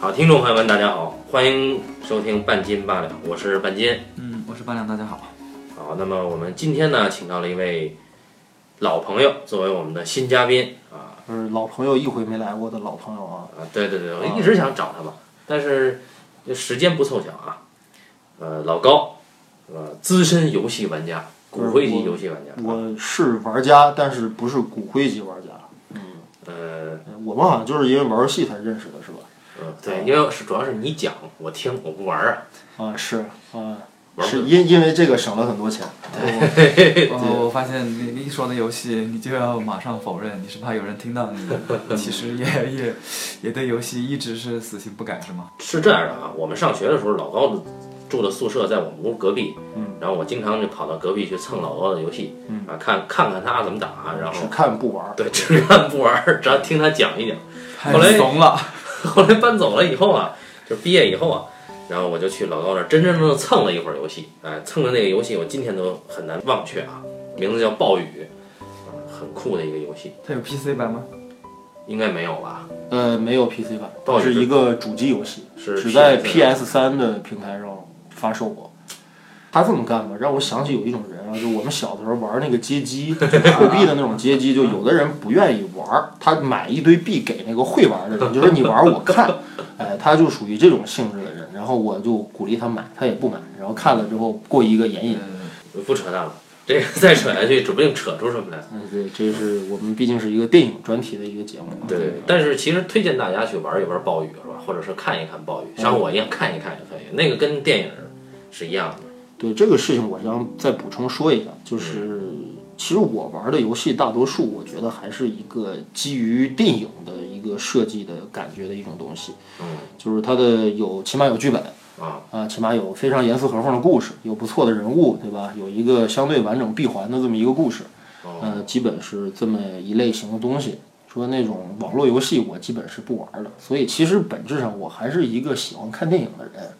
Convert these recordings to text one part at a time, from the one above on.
好，听众朋友们，大家好，欢迎收听半斤八两，我是半斤。嗯，我是八两，大家好。好，那么我们今天呢，请到了一位老朋友作为我们的新嘉宾啊就是老朋友一回没来过的老朋友啊，啊，对对对，我一直想找他嘛，但是这时间不凑巧啊。呃，老高，呃，资深游戏玩家，骨灰级游戏玩家。我是玩家，但是不是骨灰级玩家。嗯呃，我们好像就是因为玩游戏才认识的，对，因为是主要是你讲，我听，我不玩儿啊。啊，是啊，玩是因因为这个省了很多钱。对，我我发现你你一说那游戏，你就要马上否认，你是怕有人听到你，其实也也也对游戏一直是死性不改，是吗？是这样的啊，我们上学的时候，老高的住的宿舍在我们屋隔壁，嗯，然后我经常就跑到隔壁去蹭老高的游戏，嗯啊，看看看他怎么打，然后只看不玩。对，只看不玩儿，只要听他讲一讲。太后来怂了。后来搬走了以后啊，就毕业以后啊，然后我就去老高那儿真真正正蹭了一会儿游戏，哎，蹭的那个游戏我今天都很难忘却啊，名字叫暴雨，啊，很酷的一个游戏，它有 PC 版吗？应该没有吧？呃，没有 PC 版，暴雨它是一个主机游戏，是只在 PS 三的平台上发售过。他这么干吧，让我想起有一种人啊，就我们小的时候玩那个街机，就货币的那种街机，就有的人不愿意玩儿，他买一堆币给那个会玩的人，就是你玩儿我看，哎，他就属于这种性质的人。然后我就鼓励他买，他也不买，然后看了之后过一个眼瘾。嗯，不扯淡了，这个 再扯下去，指不定扯出什么来。嗯，对，这是我们毕竟是一个电影专题的一个节目。对，但是其实推荐大家去玩一玩暴雨是吧？或者是看一看暴雨，像我一样看一看也可以。那个跟电影是一样的。对这个事情，我想再补充说一下，就是其实我玩的游戏大多数，我觉得还是一个基于电影的一个设计的感觉的一种东西。嗯，就是它的有起码有剧本啊啊，起码有非常严丝合缝的故事，有不错的人物，对吧？有一个相对完整闭环的这么一个故事，嗯，呃，基本是这么一类型的东西。说那种网络游戏，我基本是不玩的，所以其实本质上我还是一个喜欢看电影的人。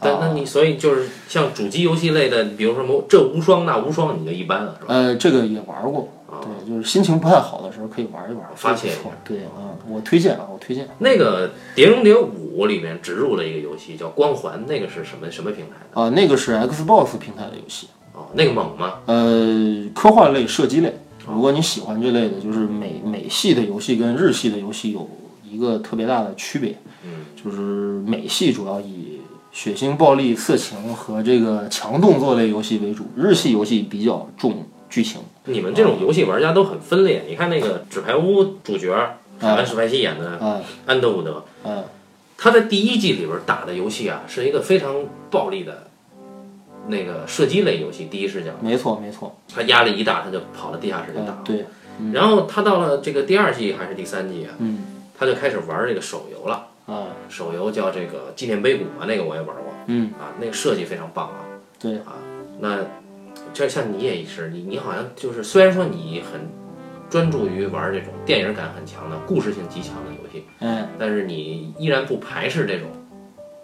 但那你所以就是像主机游戏类的，比如说这无双那无双，你就一般了是吧？呃，这个也玩过，啊对，就是心情不太好的时候可以玩一玩，发泄一下对啊，我推荐啊，我推荐。那个《碟中谍五》里面植入了一个游戏叫《光环》，那个是什么什么平台的？啊，那个是 Xbox 平台的游戏，哦，那个猛吗？呃，科幻类、射击类。如果你喜欢这类的，就是美美系的游戏跟日系的游戏有一个特别大的区别，嗯，就是美系主要以血腥、暴力、色情和这个强动作类游戏为主，日系游戏比较重剧情。你们这种游戏玩家都很分裂。你看那个《纸牌屋》主角凯文·史派西演的啊安德伍德，啊他在第一季里边打的游戏啊，是一个非常暴力的那个射击类游戏，第一视角。没错没错，他压力一大，他就跑到地下室去打啊。对，然后他到了这个第二季还是第三季啊，嗯他就开始玩这个手游了。啊手游叫这个纪念碑谷嘛，那个我也玩过嗯啊，那个设计非常棒啊。对啊，那就像你也是，你你好像就是虽然说你很专注于玩这种电影感很强的、故事性极强的游戏，嗯但是你依然不排斥这种，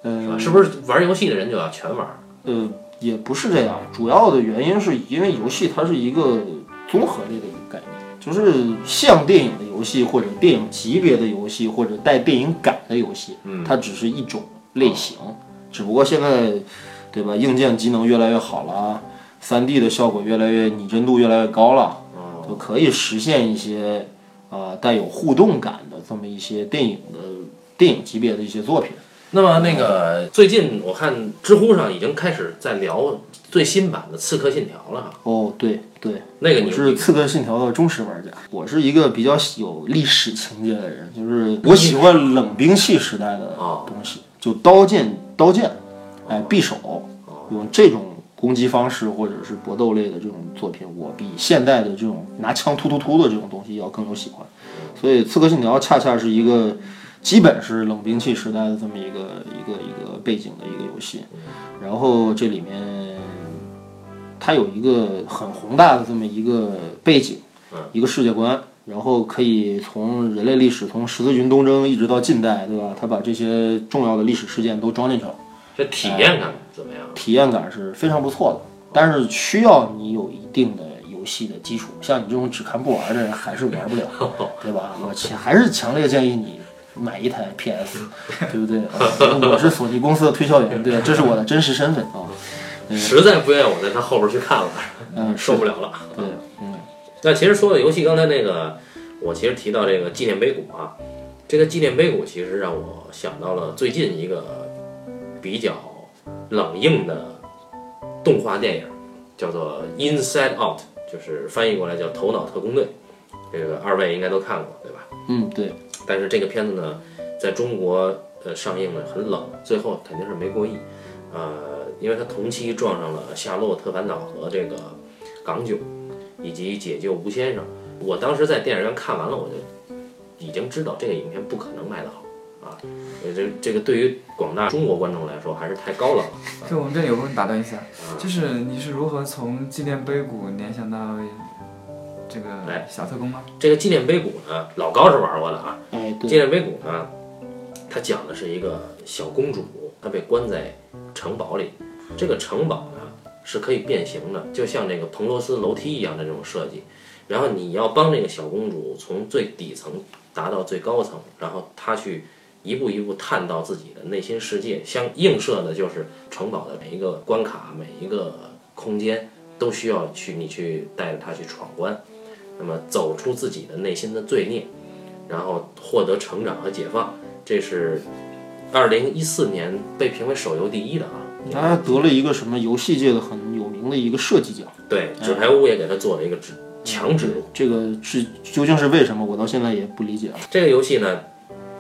是吧？呃是不是玩游戏的人就要全玩？呃，也不是这样，主要的原因是因为游戏它是一个综合类的一个概念，就是像电影戏或者电影级别的游戏或者带电影感的游戏，嗯它只是一种类型，只不过现在，对吧？硬件机能越来越好了三 D 的效果越来越拟真度越来越高了，嗯，就可以实现一些啊、带有互动感的这么一些电影的电影级别的一些作品。那么那个最近我看知乎上已经开始在聊最新版的《刺客信条》了哈，哦，对对，那个你我是《刺客信条》的忠实玩家，我是一个比较有历史情节的人，就是我喜欢冷兵器时代的哦东西，就刀剑、刀剑，哎，匕首，用这种攻击方式或者是搏斗类的这种作品，我比现代的这种拿枪突突突的这种东西要更有喜欢。所以《刺客信条》恰恰是一个基本是冷兵器时代的这么一个一个一个背景的一个游戏，然后这里面它有一个很宏大的这么一个背景，一个世界观，然后可以从人类历史，从十字军东征一直到近代，对吧？它把这些重要的历史事件都装进去了，这体验感怎么样？体验感是非常不错的。但是需要你有一定的游戏的基础，像你这种只看不玩的人还是玩不了，对吧？我强还是强烈建议你买一台 PS，对不对？啊 我是索尼公司的推销员，对，这是我的真实身份啊。实在不愿意我在他后边去看了，嗯，受不了了。对，嗯，那其实说的游戏，刚才那个我其实提到这个纪念碑谷啊，这个纪念碑谷其实让我想到了最近一个比较冷硬的动画电影，叫做《Inside Out》，就是翻译过来叫《头脑特工队》。这个二位应该都看过，对吧？嗯，对，但是这个片子呢，在中国呃上映呢很冷，最后肯定是没过亿，呃，因为他同期撞上了《夏洛特烦恼》和这个《港囧》，以及《解救吴先生》。我当时在电影院看完了，我就已经知道这个影片不可能卖得好啊，呃这这个对于广大中国观众来说还是太高冷了。就我们这里有个问题打断一下，就是你是如何从纪念碑谷联想到这个哎小特工吗？这个纪念碑谷呢，老高是玩过的啊，哎，纪，念碑谷呢，它讲的是一个小公主，她被关在城堡里。这个城堡呢是可以变形的，就像这个彭罗斯楼梯一样的这种设计。然后你要帮这个小公主从最底层达到最高层，然后她去一步一步探到自己的内心世界。相映射的就是城堡的每一个关卡、每一个空间都需要去你去带着她去闯关。那么走出自己的内心的罪孽，然后获得成长和解放，这是二零一四年被评为手游第一的啊。他得了一个什么游戏界的很有名的一个设计奖。对，纸牌屋也给他做了一个指强指路。这个是究竟是为什么？我到现在也不理解啊。这个游戏呢，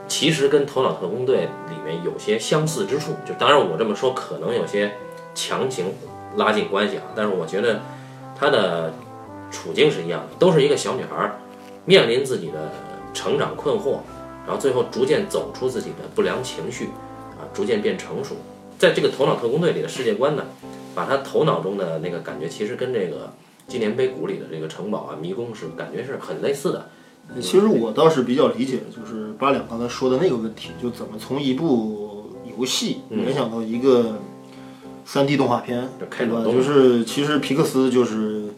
其实跟《头脑特工队》里面有些相似之处，就当然我这么说可能有些强行拉近关系啊，但是我觉得它的处境是一样的，都是一个小女孩儿面临自己的成长困惑，然后最后逐渐走出自己的不良情绪，啊，逐渐变成熟。在这个《头脑特工队》里的世界观呢，把他头脑中的那个感觉，其实跟这个纪念碑谷里的这个城堡啊、迷宫是感觉是很类似的。其实我倒是比较理解，就是八两刚才说的那个问题，就怎么从一部游戏联想到一个三 D 动画片，就开对吧？脑洞就是其实皮克斯就是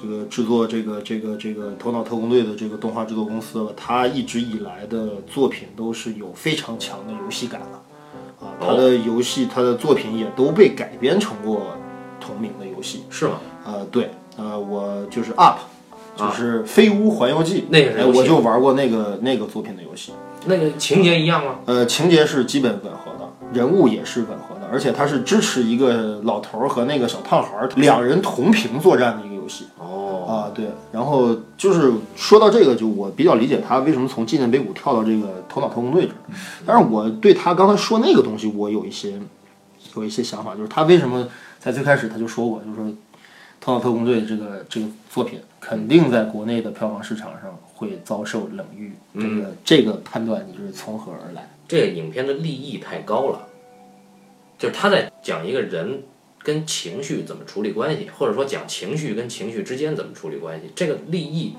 这个制作这个这个这个《头脑特工队》的这个动画制作公司了，它一直以来的作品都是有非常强的游戏感的，啊，它的游戏它的作品也都被改编成过同名的游戏。是吗？呃，对，呃，我就是 UP，就是《飞屋环游记》哎，那个我就玩过那个那个作品的游戏。那个情节一样吗？呃，情节是基本吻合的，人物也是吻合的，而且它是支持一个老头儿和那个小胖孩儿两人同屏作战的一个游戏。哦，啊，对，然后就是说到这个，就我比较理解他为什么从纪念碑谷跳到这个头脑特工队这儿，但是我对他刚才说那个东西，我有一些有一些想法，就是他为什么在最开始他就说过，就是说头脑特工队这个这个作品肯定在国内的票房市场上会遭受冷遇，这个这个判断你是从何而来？这个影片的立意太高了，就是他在讲一个人跟情绪怎么处理关系，或者说讲情绪跟情绪之间怎么处理关系，这个立意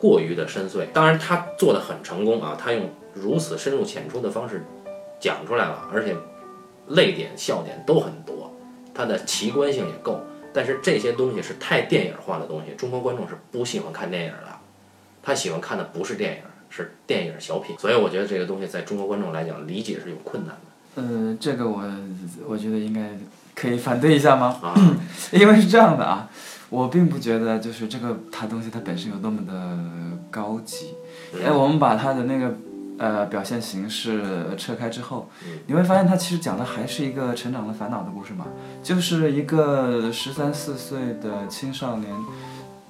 过于的深邃。当然，他做的很成功啊，他用如此深入浅出的方式讲出来了，而且泪点、笑点都很多，它的奇观性也够。但是这些东西是太电影化的东西，中国观众是不喜欢看电影的，他喜欢看的不是电影，是电影小品。所以我觉得这个东西在中国观众来讲理解是有困难的呃，这个我我觉得应该可以反对一下吗？啊。因为是这样的啊，我并不觉得就是这个它东西它本身有多么的高级。哎，我们把它的那个呃表现形式撤开之后，你会发现它其实讲的还是一个成长的烦恼的故事嘛，就是一个十三四岁的青少年。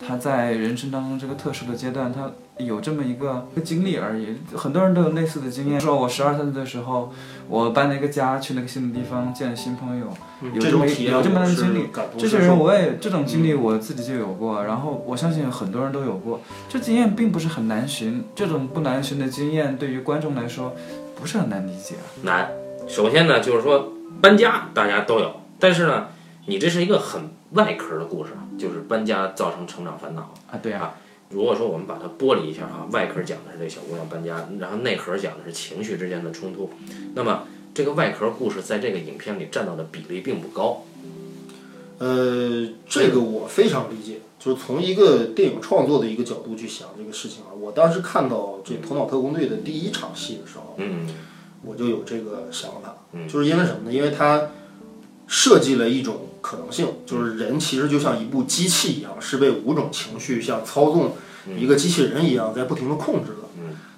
他在人生当中这个特殊的阶段，他有这么一个经历而已。很多人都有类似的经验。说我十二三岁的时候，我搬了一个家，去那个新的地方见了新朋友，有这么一有这么样的经历。这些人我也这种经历我自己就有过，然后我相信很多人都有过。这经验并不是很难寻，这种不难寻的经验对于观众来说不是很难理解。难。首先呢，就是说搬家大家都有，但是呢，你这是一个很外壳的故事，就是搬家造成成长烦恼。啊，对啊，如果说我们把它剥离一下啊，外壳讲的是这小姑娘搬家，然后内核讲的是情绪之间的冲突，那么这个外壳故事在这个影片里占到的比例并不高。呃，这个我非常理解，就是从一个电影创作的一个角度去想这个事情啊。我当时看到这《头脑特工队》的第一场戏的时候，嗯我就有这个想法，就是因为什么呢？因为它设计了一种可能性，就是人其实就像一部机器一样，是被五种情绪像操纵一个机器人一样在不停的控制的。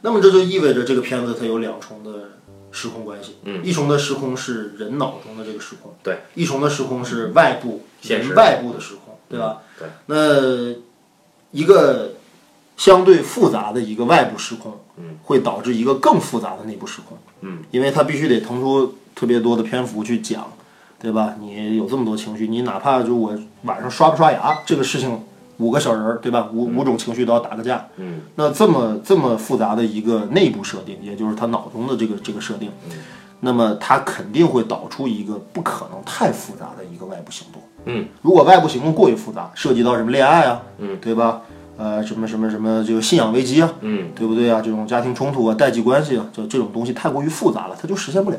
那么这就意味着这个片子它有两重的时空关系，一重的时空是人脑中的这个时空，对，一重的时空是外部人外部的时空，对吧？对，那一个相对复杂的一个外部时空，嗯，会导致一个更复杂的内部时空，嗯，因为它必须得腾出特别多的篇幅去讲，对吧？你有这么多情绪，你哪怕就我晚上刷不刷牙这个事情，五个小人儿，对吧？五五种情绪都要打个架，嗯，那这么这么复杂的一个内部设定，也就是他脑中的这个这个设定，那么他肯定会导出一个不可能太复杂的一个外部行动。嗯，如果外部行动过于复杂，涉及到什么恋爱啊，嗯，对吧？呃，什么什么什么，这个信仰危机啊，嗯，对不对啊？这种家庭冲突啊、代际关系啊，就这种东西太过于复杂了，它就实现不了。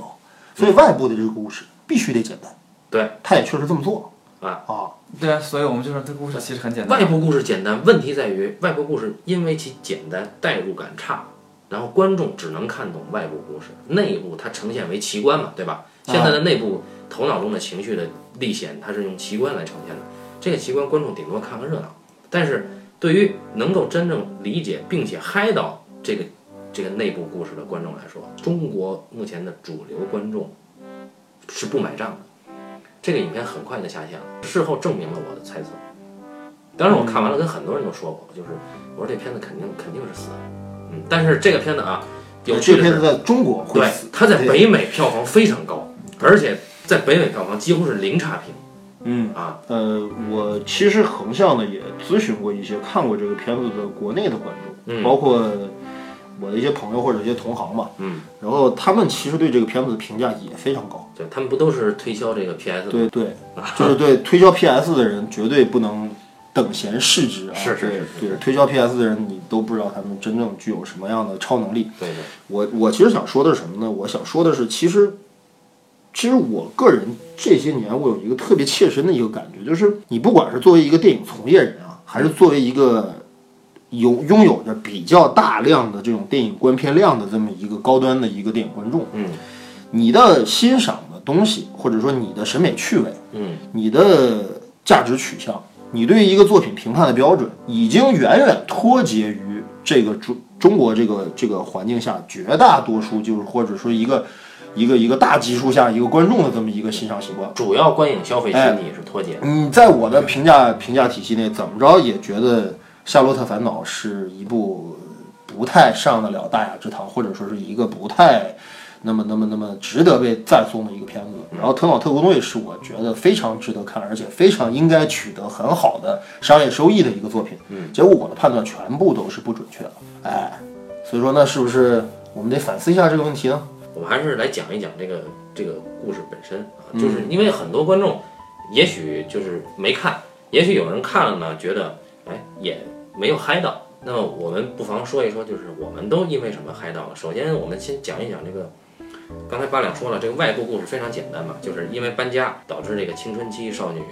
所以外部的这个故事必须得简单。对，他也确实这么做啊啊，对啊，所以我们就说这故事其实很简单。外部故事简单，问题在于外部故事因为其简单，代入感差，然后观众只能看懂外部故事，内部它呈现为奇观嘛，对吧？现在的内部头脑中的情绪的历险，它是用奇观来呈现的。这个奇观观众顶多看个热闹，但是对于能够真正理解并且嗨到这个这个内部故事的观众来说，中国目前的主流观众是不买账的。这个影片很快就下线了，事后证明了我的猜测。当然，我看完了跟很多人都说过，就是我说这片子肯定肯定是死的，嗯，但是这个片子啊，有趣的是这片子在中国会对死，，它在北美票房非常高，而且在北美票房几乎是零差评嗯啊。呃，我其实横向的也咨询过一些看过这个片子的国内的观众，嗯包括我的一些朋友或者一些同行嘛，嗯，然后他们其实对这个片子的评价也非常高。对他们不都是推销这个 PS 吗？对对，就是对推销 PS 的人绝对不能等闲视之啊！是是对是对，推销 PS 的人你都不知道他们真正具有什么样的超能力。对对，我我其实想说的是什么呢？我想说的是，其实其实我个人这些年我有一个特别切身的一个感觉，就是你不管是作为一个电影从业人啊，还是作为一个有拥有着比较大量的这种电影观片量的这么一个高端的一个电影观众，嗯你的欣赏的东西，或者说你的审美趣味，嗯你的价值取向，你对于一个作品评判的标准，已经远远脱节于这个中中国这个这个环境下绝大多数就是或者说一个一个一个大基数下一个观众的这么一个欣赏习惯。主要观影消费群体是脱节的。嗯，在我的评价评价体系内，怎么着也觉得《夏洛特烦恼》是一部不太上得了大雅之堂，或者说是一个不太那么那么那么值得被赞颂的一个片子。然后《头脑特工队》是我觉得非常值得看，而且非常应该取得很好的商业收益的一个作品。嗯，结果我的判断全部都是不准确的。哎，所以说那是不是我们得反思一下这个问题呢？我们还是来讲一讲这个这个故事本身啊，就是因为很多观众也许就是没看，也许有人看了呢，觉得哎也没有嗨到。那么我们不妨说一说，就是我们都因为什么嗨到了？首先，我们先讲一讲这个，刚才八两说了，这个外部故事非常简单嘛，就是因为搬家导致这个青春期少女，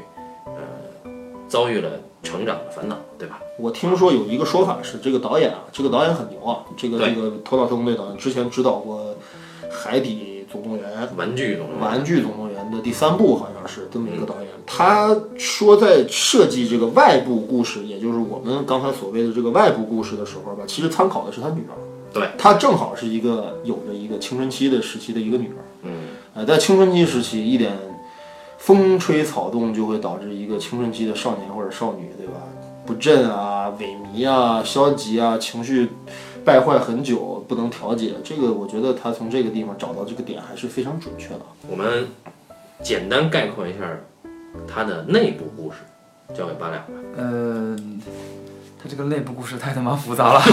呃，遭遇了成长的烦恼，对吧？我听说有一个说法是，这个导演啊，这个导演很牛啊，这个这个《头脑特工队》导演之前指导过《海底总动员》玩具总动员《玩具总动员》的第三部，好像是这么一个导演。他说，在设计这个外部故事，也就是我们刚才所谓的这个外部故事的时候吧，其实参考的是他女儿。对，她正好是一个有着一个青春期的时期的一个女儿。嗯，呃，在青春期时期，一点风吹草动就会导致一个青春期的少年或者少女，对吧？不振啊、萎靡啊、消极啊，情绪败坏很久，不能调节。这个我觉得他从这个地方找到这个点还是非常准确的。我们简单概括一下它的内部故事，交给八两吧。呃，他这个内部故事太他妈复杂了，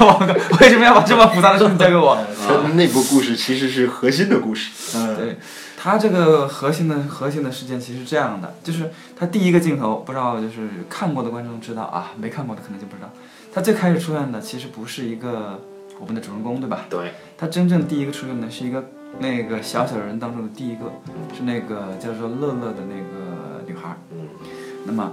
我为什么要把这么复杂的事情交给我？它的内部故事其实是核心的故事。嗯，对，他这个核心的核心的事件其实是这样的，就是他第一个镜头，不知道就是看过的观众知道啊，没看过的可能就不知道。他最开始出现的其实不是一个我们的主人公，对吧？对，他真正第一个出现的是一个那个小小人当中的第一个，是那个叫做乐乐的那个女孩儿。嗯那么，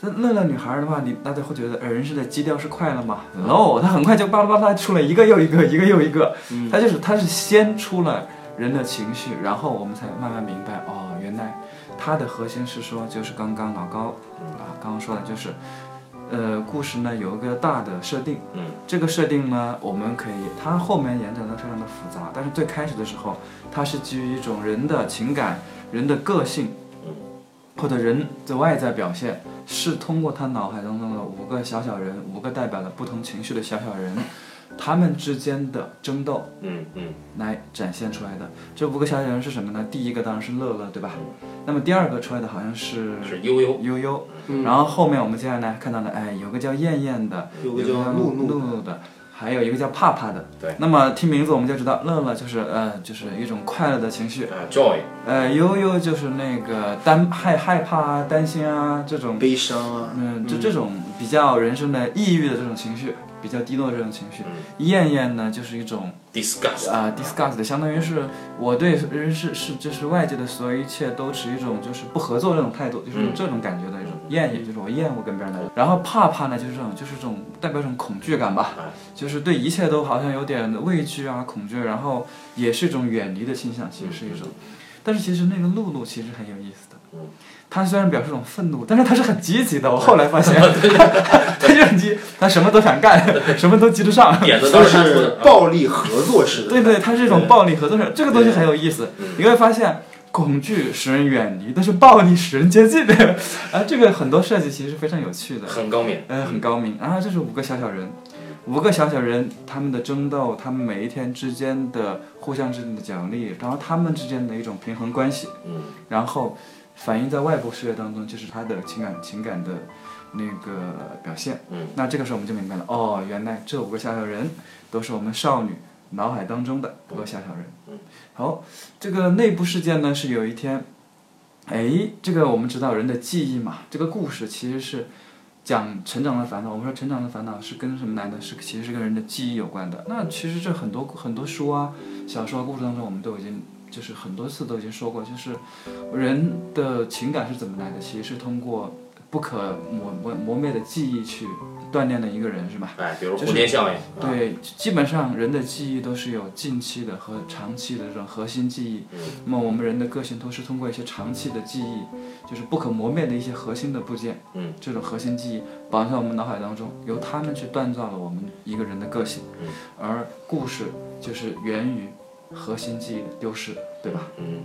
那乐乐女孩儿的话，你大家会觉得，呃，人生的基调是快乐嘛？no，她很快就巴拉巴拉出了一个又一个，一个又一个。嗯她就是，她是先出了人的情绪，然后我们才慢慢明白，哦，原来她的核心是说，就是刚刚老高啊刚刚说的，就是，呃，故事呢有一个大的设定，嗯。这个设定呢，我们可以，它后面延展的非常的复杂，但是最开始的时候，它是基于一种人的情感、人的个性，嗯或者人的外在表现，是通过他脑海当中的五个小小人，五个代表了不同情绪的小小人，他们之间的争斗嗯嗯来展现出来的。这五个小矮人是什么呢？第一个当然是乐乐，对吧？那么第二个出来的好像是是悠悠，悠悠，嗯然后后面我们接下来看到的，哎，有个叫燕燕的，有个个叫怒怒的怒怒的，还有一个叫怕怕的。对。那么听名字我们就知道，乐乐就是呃，就是一种快乐的情绪。啊，joy，呃，悠悠就是那个担害害怕啊、担心啊这种，悲伤啊，嗯，就这种比较人生的抑郁的这种情绪，比较低落的这种情绪。嗯。燕燕呢，就是一种，disgust，啊、disgust 的，相当于是我对人是是就是外界的所有一切都持一种就是不合作这种态度，就是嗯。这种感觉的一种厌厌，就是我厌恶跟别人的人。然后怕怕呢，就是这种就是这种代表一种恐惧感吧。哎，就是对一切都好像有点畏惧啊、恐惧，然后也是一种远离的倾向，其实是一种。但是其实那个露露其实很有意思的。嗯，他虽然表示一种愤怒，但是他是很积极的。我后来发现，他就很积，他什么都想干，什么都急得上。点子都都是暴力合作式的。对对，他是一种暴力合作式，这个东西很有意思嗯。你会发现，恐惧使人远离，但是暴力使人接近。啊，这个很多设计其实非常有趣的，很高明，呃，很高明。然后这是五个小小人，五个小小人他们的争斗，他们每一天之间的互相之间的奖励，然后他们之间的一种平衡关系，嗯然后反映在外部世界当中，就是他的情感情感的那个表现。嗯，那这个时候我们就明白了，哦，原来这五个小小人都是我们少女脑海当中的五个小小人。嗯，好，这个内部事件呢是有一天，哎，这个我们知道人的记忆嘛，这个故事其实是讲成长的烦恼。我们说成长的烦恼是跟什么来的？是其实是跟人的记忆有关的。那其实这很多很多书啊、小说、啊、故事当中，我们都已经就是很多次都已经说过，就是人的情感是怎么来的？其实是通过不可磨磨磨灭的记忆去锻炼的一个人，是吧？哎，比如就是蝴蝶效应，啊，对，基本上人的记忆都是有近期的和长期的这种核心记忆。嗯那么我们人的个性都是通过一些长期的记忆，就是不可磨灭的一些核心的部件，嗯，这种核心记忆保存在我们脑海当中，由他们去锻造了我们一个人的个性。嗯而故事就是源于核心记忆的丢失，对吧？嗯。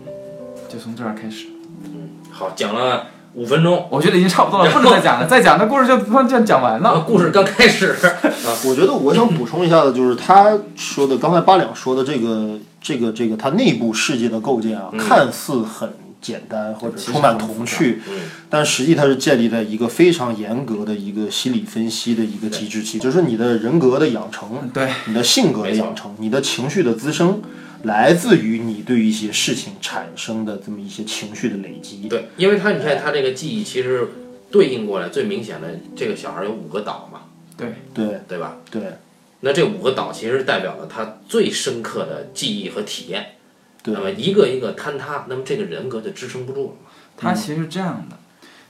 就从这儿开始。嗯，好，讲了五分钟，我觉得已经差不多了，不能再讲了，再讲那故事就突然这样讲完了。故事刚开始，我觉得我想补充一下的就是他说的，刚才八两说的这个这个这个他内部世界的构建啊，嗯。看似很简单或者充满童趣，嗯。但实际它是建立在一个非常严格的一个心理分析的一个机制期，就是你的人格的养成，对，你的性格的养成，你的情绪的滋生，来自于你对一些事情产生的这么一些情绪的累积。对，因为他你看他这个记忆其实对应过来最明显的，这个小孩有五个岛嘛，对，对对吧？对那这五个岛其实代表了他最深刻的记忆和体验。对那么一个一个坍塌，那么这个人格就支撑不住了嘛。他其实是这样的，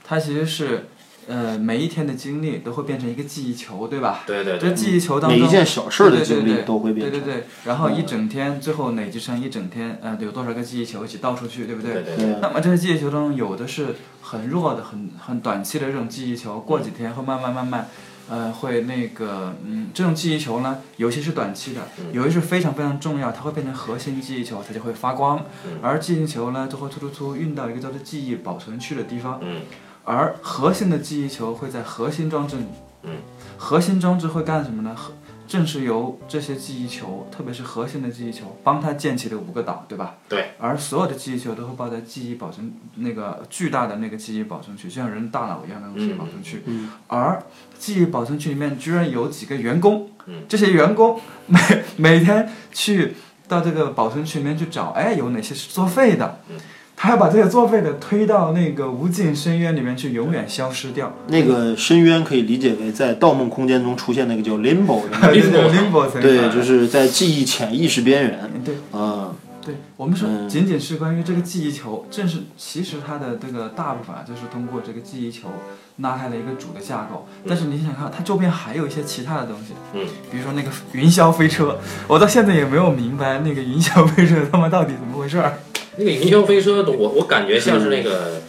他其实是，呃，每一天的经历都会变成一个记忆球，对吧？对对对，这记忆球当中，每一件小事儿的经历对都会变成。对对对，然后一整天，最后累积成一整天，呃，有多少个记忆球一起倒出去，对不对？对对对，对那么这些记忆球中，有的是很弱的、很很短期的这种记忆球，过几天会慢慢慢慢，呃，会那个，嗯，这种记忆球呢，有些是短期的，有些是非常非常重要，它会变成核心记忆球，它就会发光，而记忆球呢，就会突突突运到一个叫做记忆保存区的地方，嗯而核心的记忆球会在核心装置里。嗯，核心装置会干什么呢？核正是由这些记忆球，特别是核心的记忆球，帮它建起了五个岛，对吧？对。而所有的记忆球都会抱在记忆保存那个巨大的那个记忆保存区，就像人大脑一样的那种记忆保存区。嗯而记忆保存区里面居然有几个员工，嗯这些员工每每天去到这个保存区里面去找，哎，有哪些是作废的？嗯他要把这些作废的推到那个无尽深渊里面去，永远消失掉。那个深渊可以理解为在《盗梦空间》中出现那个叫 limbo 的，Limbo 对，就是在记忆潜意识边缘。对啊，对，我们说嗯仅仅是关于这个记忆球，正是其实它的这个大部分啊，就是通过这个记忆球拉开了一个主的架构。但是你想想看，它周边还有一些其他的东西，嗯，比如说那个云霄飞车，我到现在也没有明白那个云霄飞车他妈到底怎么回事儿。那个云霄飞车，我我感觉像是那个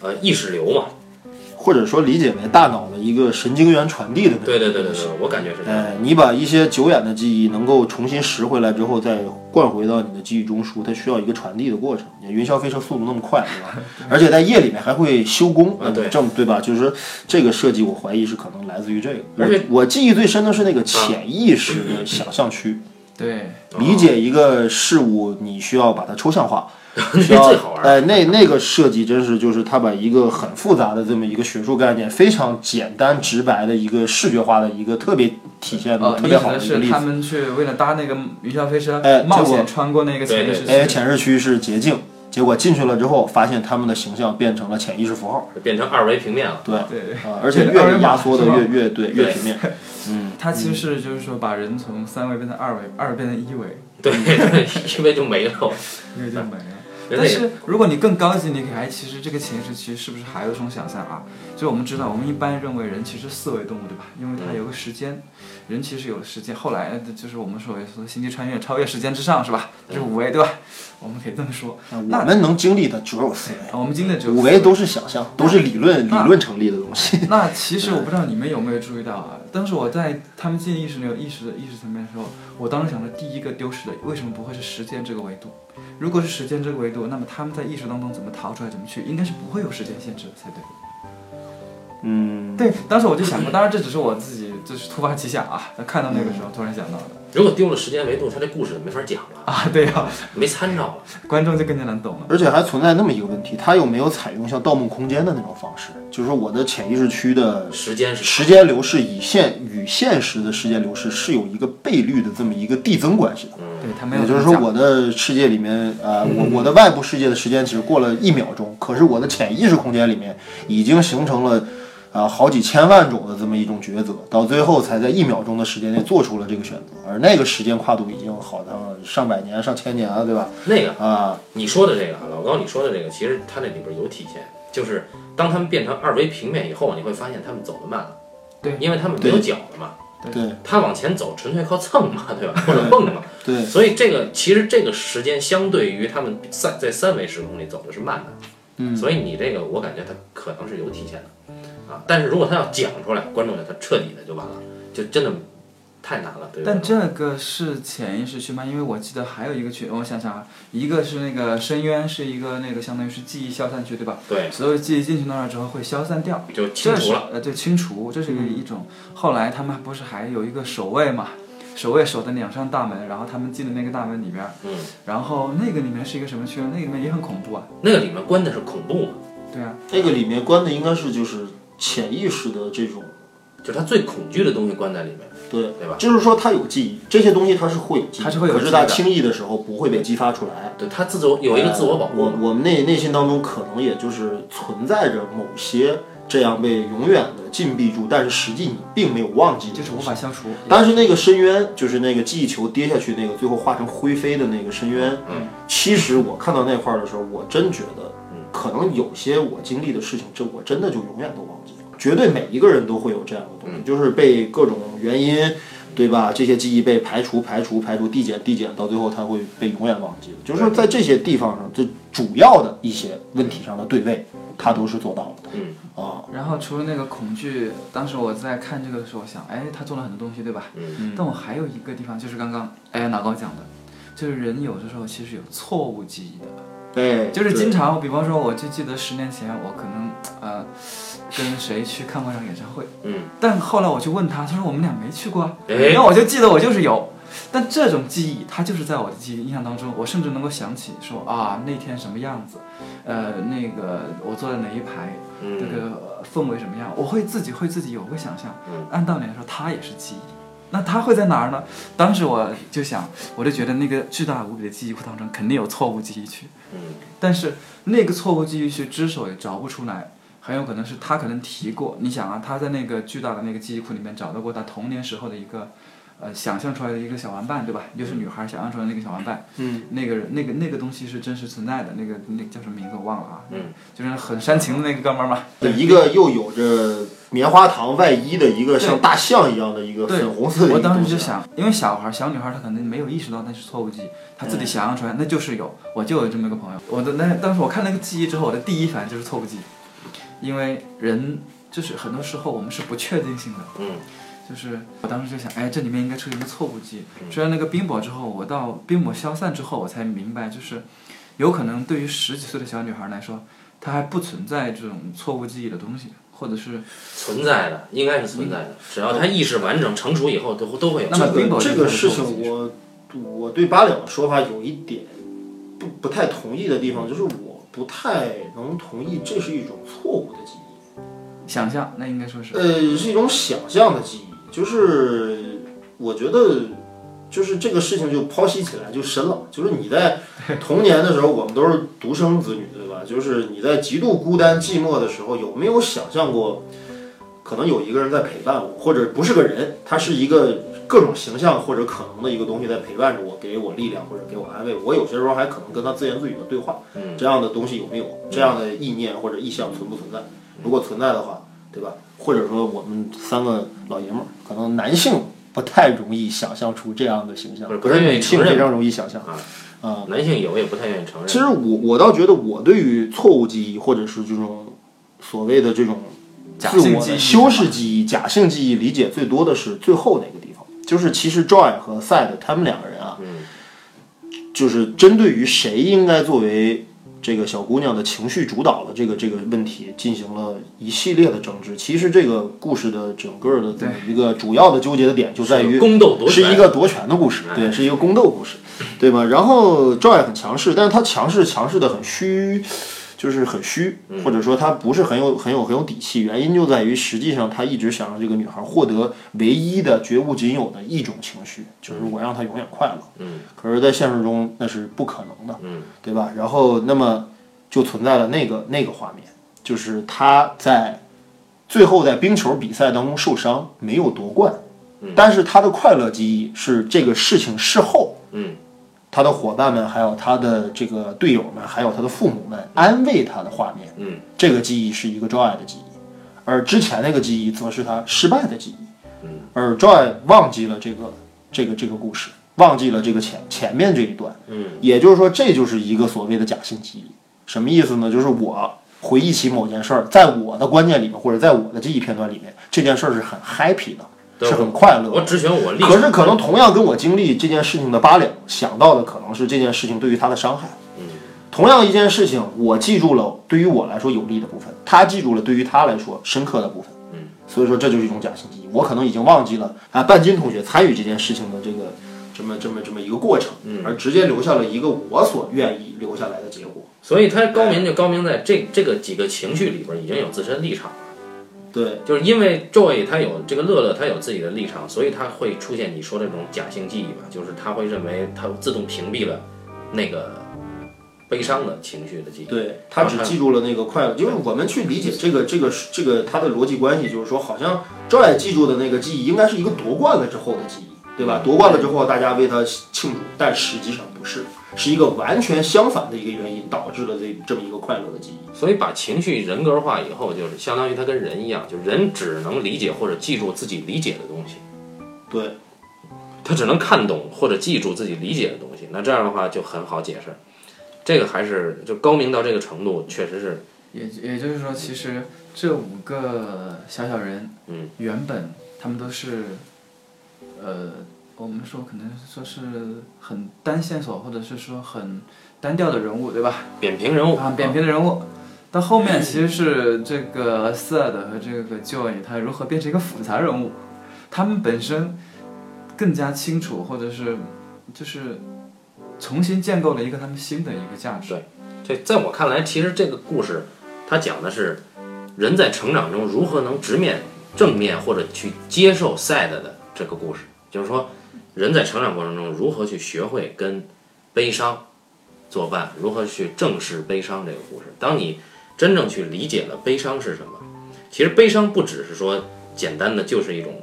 呃意识流嘛。或者说理解为大脑的一个神经元传递的对对对对对，我感觉是这样。哎，你把一些久远的记忆能够重新拾回来之后，再灌回到你的记忆中枢，它需要一个传递的过程。云霄飞车速度那么快，对吧？而且在夜里面还会修工，啊对这么对吧？就是说这个设计，我怀疑是可能来自于这个。而且我记忆最深的是那个潜意识的想象区，对，理解一个事物，你需要把它抽象化。那 需要最好玩。哎，那那个设计真是就是他把一个很复杂的这么一个学术概念，非常简单直白的一个视觉化的一个特别体现的哦，特别好的一个例子是他。们去为了搭那个云霄飞车，哎冒险穿过那个潜意识哎，区。潜意识区是捷径，结果进去了之后，发现他们的形象变成了潜意识符号。变成二维平面了。对对，啊，而且越压缩的越越对越平面。嗯，它其实是就是说把人从三维变成二维，二维变成一维，对对，因为就没了。因为就没了。那个但是如果你更高级，你还其实这个潜意识区是不是还有一种想象啊？就我们知道，我们一般认为人其实四维动物，对吧？因为它有个时间，人其实有了时间。后来就是我们所谓说星际穿越，超越时间之上，是吧？这是五维，对吧？我们可以这么说。那我们能经历的只有四维，啊我们经历只有五维都是想象，都是理论理论成立的东西。那其实我不知道你们有没有注意到啊？当时我在他们建议识那个意识的意识层面的时候，我当时想的第一个丢失的，为什么不会是时间这个维度？如果是时间这个维度，那么他们在意识当中怎么逃出来，怎么去，应该是不会有时间限制的才对。嗯，对，当时我就想过，当然这只是我自己就是突发奇想啊，看到那个时候突然想到的如果丢了时间维度，他这故事没法讲了，啊，对呀、没参照了。观众就更加难懂了。而且还存在那么一个问题，它有没有采用像《盗梦空间》的那种方式？就是说我的潜意识区的时间是时间流逝以现与现实的时间流逝是有一个倍率的这么一个递增关系的。对他没有也就是说，我的世界里面，呃，我我的外部世界的时间只过了一秒钟，可是我的潜意识空间里面已经形成了，啊、好几千万种的这么一种抉择，到最后才在一秒钟的时间内做出了这个选择，而那个时间跨度已经好像上百年、上千年了，对吧？那个啊，你说的这个啊，老高你说的这个，其实它那里边有体现，就是当他们变成二维平面以后，你会发现他们走得慢了。对因为他们没有脚了嘛，对他往前走纯粹靠蹭嘛，对吧？或者蹦嘛。对，所以这个其实这个时间相对于他们三在三维时空里走的是慢的，嗯所以你这个我感觉它可能是有体现的啊。但是如果他要讲出来，观众就他彻底的就完了，就真的太难了，对吧？但这个是潜意识区吗？因为我记得还有一个区，我想想啊，一个是那个深渊，是一个那个相当于是记忆消散区，对吧？对，所有记忆进去那儿之后会消散掉，就清除了。呃，对，清除，这是一个一种。后来他们不是还有一个守卫嘛？守卫守的两扇大门，然后他们进的那个大门里边儿，嗯，然后那个里面是一个什么区呢？那个里面也很恐怖啊。那个里面关的是恐怖嘛，对啊，那个里面关的应该是就是潜意识的这种，就是他最恐惧的东西关在里面，对对吧？就是说他有记忆，这些东西他是会有记忆，它是会有可是它记忆的轻易的时候不会被激发出来。对他自我有一个自我保护嘛。我我们内内心当中可能也就是存在着某些这样被永远的禁闭住，但是实际你并没有忘记的就是无东西法消除。但是那个深渊，就是那个记忆球跌下去那个，最后化成灰飞的那个深渊。嗯，其实我看到那块儿的时候，我真觉得，可能有些我经历的事情，这我真的就永远都忘记了。绝对每一个人都会有这样的东西，就是被各种原因，对吧？这些记忆被排除、排除、排除、递减、递减，到最后它会被永远忘记的。就是说，在这些地方上，这主要的一些问题上的对位，他都是做到了的。嗯啊，然后除了那个恐惧，当时我在看这个的时候，想，哎，他做了很多东西，对吧？嗯。但我还有一个地方，就是刚刚哎老高讲的，就是人有的时候其实有错误记忆的。对，就是经常，比方说，我就记得十年前我可能呃跟谁去看过一场演唱会，嗯，但后来我去问他，他说我们俩没去过那我就记得我就是有。但这种记忆，它就是在我的记忆印象当中，我甚至能够想起说啊那天什么样子，呃那个我坐在哪一排，嗯这个氛围什么样，我会自己会自己有个想象嗯。按道理来说，它也是记忆。那它会在哪儿呢？当时我就想，我就觉得那个巨大无比的记忆库当中肯定有错误记忆区。嗯但是那个错误记忆区之所以找不出来，很有可能是他可能提过。你想啊，他在那个巨大的那个记忆库里面找到过他童年时候的一个呃想象出来的一个小玩伴，对吧？就是女孩想象出来的那个小玩伴，嗯，那个人那个那个东西是真实存在的，那个那个叫什么名字我忘了啊，嗯，就是很煽情的那个哥们儿嘛，一个又有着棉花糖外衣的一个像大象一样的一个粉红色的我当时就想，因为小孩儿小女孩儿她可能没有意识到那是错误记忆，她自己想象出来，那就是有，我就有这么一个朋友。我的那当时我看那个记忆之后，我的第一反应就是错误记忆，因为人就是很多时候我们是不确定性的，嗯，就是我当时就想，哎，这里面应该出现一个错误记忆。追完那个冰雹之后，我到冰雹消散之后，我才明白，就是有可能对于十几岁的小女孩儿来说，她还不存在这种错误记忆的东西，或者是存在的，应该是存在的。只要她意识完整、成熟以后，都都会有。那么冰雹这个事情我，我对八两的说法有一点不不太同意的地方，就是我不太能同意这是一种错误的记忆。想象，那应该说是。呃，是一种想象的记忆，就是我觉得，就是这个事情就剖析起来就深了。就是你在童年的时候，我们都是独生子女，对吧？就是你在极度孤单寂寞的时候，有没有想象过，可能有一个人在陪伴我，或者不是个人，他是一个各种形象或者可能的一个东西在陪伴着我，给我力量或者给我安慰。我有些时候还可能跟他自言自语的对话，这样的东西有没有？这样的意念或者意象存不存在？如果存在的话，对吧？或者说我们三个老爷们儿，可能男性不太容易想象出这样的形象，不是不太愿意承认非常容易想象。啊啊，男性有也不太愿意承认。其实我我倒觉得我对于错误记忆或者是这种所谓的这种假自我的性记忆修饰记忆、假性记忆理解最多的是最后那个地方，就是其实 Joy 和 Side 他们两个人啊，就是针对于谁应该作为这个小姑娘的情绪主导的这个这个问题进行了一系列的争执。其实这个故事的整个的这么一个主要的纠结的点就在于宫斗夺权是一个夺权的故事，对，是一个宫斗故事，对吧？然后 Joy 很强势，但是他强势强势的很虚，就是很虚，或者说他不是很有很有很有底气。原因就在于实际上他一直想让这个女孩获得唯一的绝无仅有的一种情绪，就是我让她永远快乐。嗯，可是，在现实中那是不可能的，嗯，对吧？然后那么就存在了那个那个画面，就是他在最后在冰球比赛当中受伤，没有夺冠。但是他的快乐记忆是这个事情事后，嗯，他的伙伴们，还有他的这个队友们，还有他的父母们安慰他的画面，嗯，这个记忆是一个 Joy 的记忆，而之前那个记忆则是他失败的记忆，嗯，而 Joy 忘记了这个这个这个故事，忘记了这个前前面这一段，嗯，也就是说，这就是一个所谓的假性记忆，什么意思呢？就是我回忆起某件事儿，在我的观念里面，或者在我的记忆片段里面，这件事儿是很 happy 的，对是很快乐我只选我立。可是可能同样跟我经历这件事情的八两想到的可能是这件事情对于他的伤害。嗯，同样一件事情，我记住了对于我来说有利的部分，他记住了对于他来说深刻的部分。嗯，所以说这就是一种假性记忆。我可能已经忘记了啊，半斤同学参与这件事情的这个这么这么这么一个过程，嗯而直接留下了一个我所愿意留下来的结果。所以他高明就高明在这这个几个情绪里边已经有自身立场了。对，就是因为 Joy 他有这个乐乐，他有自己的立场，所以他会出现你说这种假性记忆吧，就是他会认为他自动屏蔽了那个悲伤的情绪的记忆。对他只记住了那个快乐，因为我们去理解这个这个这个他的逻辑关系，就是说，好像 Joy 记住的那个记忆应该是一个夺冠了之后的记忆，对吧？夺冠了之后，大家为他庆祝，但实际上不是，是一个完全相反的一个原因导致了这这么一个快乐的记忆。所以把情绪人格化以后，就是相当于他跟人一样，就人只能理解或者记住自己理解的东西，对，他只能看懂或者记住自己理解的东西。那这样的话就很好解释。这个还是就高明到这个程度，确实是也也就是说，其实这五个小小人，嗯，原本他们都是，呃，我们说可能说是很单线索，或者是说很单调的人物，对吧？扁平人物啊，扁平的人物。到后面其实是这个 Third 和这个 Joy 他如何变成一个复杂人物，他们本身更加清楚，或者是就是重新建构了一个他们新的一个价值。这在我看来，其实这个故事它讲的是人在成长中如何能直面正面或者去接受 sad 的这个故事，就是说人在成长过程中如何去学会跟悲伤作伴，如何去正视悲伤这个故事。当你真正去理解了悲伤是什么，其实悲伤不只是说简单的就是一种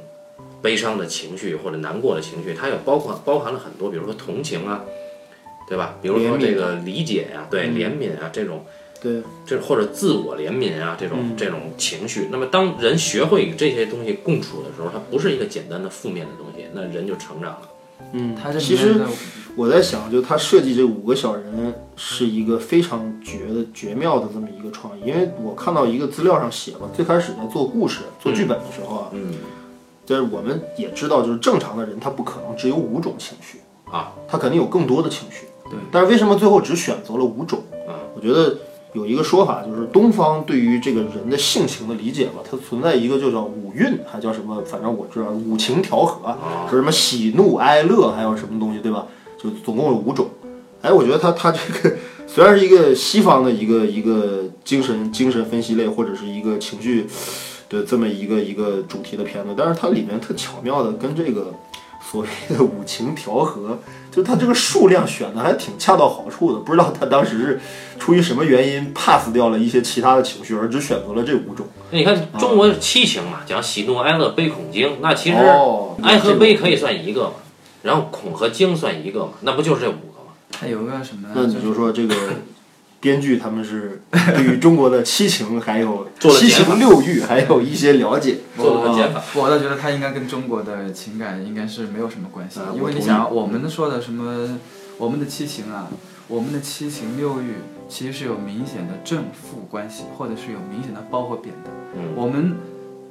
悲伤的情绪或者难过的情绪，它也包括包含了很多，比如说同情啊，对吧？比如说这个理解呀、对怜悯啊这种。对，这或者自我怜悯啊，这种这种情绪。那么，当人学会与这些东西共处的时候，它不是一个简单的负面的东西，那人就成长了。嗯，他这其实我在想，就他设计这五个小人是一个非常绝的绝妙的这么一个创意，因为我看到一个资料上写了，最开始在做故事、做剧本的时候啊，嗯，但是我们也知道，就是正常的人他不可能只有五种情绪啊，他肯定有更多的情绪。对，但是为什么最后只选择了五种？啊，我觉得有一个说法，就是东方对于这个人的性情的理解吧，它存在一个就叫五蕴，还叫什么？反正我知道五情调和，说什么喜怒哀乐，还有什么东西，对吧？就总共有五种。哎，我觉得他他这个虽然是一个西方的一个一个精神精神分析类或者是一个情绪的这么一个一个主题的片子，但是它里面特巧妙的跟这个所谓的五情调和，就它这个数量选的还挺恰到好处的。不知道他当时是出于什么原因 pass 掉了一些其他的情绪，而只选择了这五种。那你看中国七情嘛，讲喜怒哀乐悲恐惊，那其实哦哀和悲可以算一个嘛，然后恐和惊算一个嘛，那不就是这五个嘛？还有个什么呢？那你就说这个编剧他们是对于中国的七情还有 七情六欲还有一些了解。做了个减法。我倒觉得它应该跟中国的情感应该是没有什么关系啊，因为你想，我们说的什么，我们的七情啊，我们的七情六欲其实是有明显的正负关系，或者是有明显的褒和贬的。嗯我们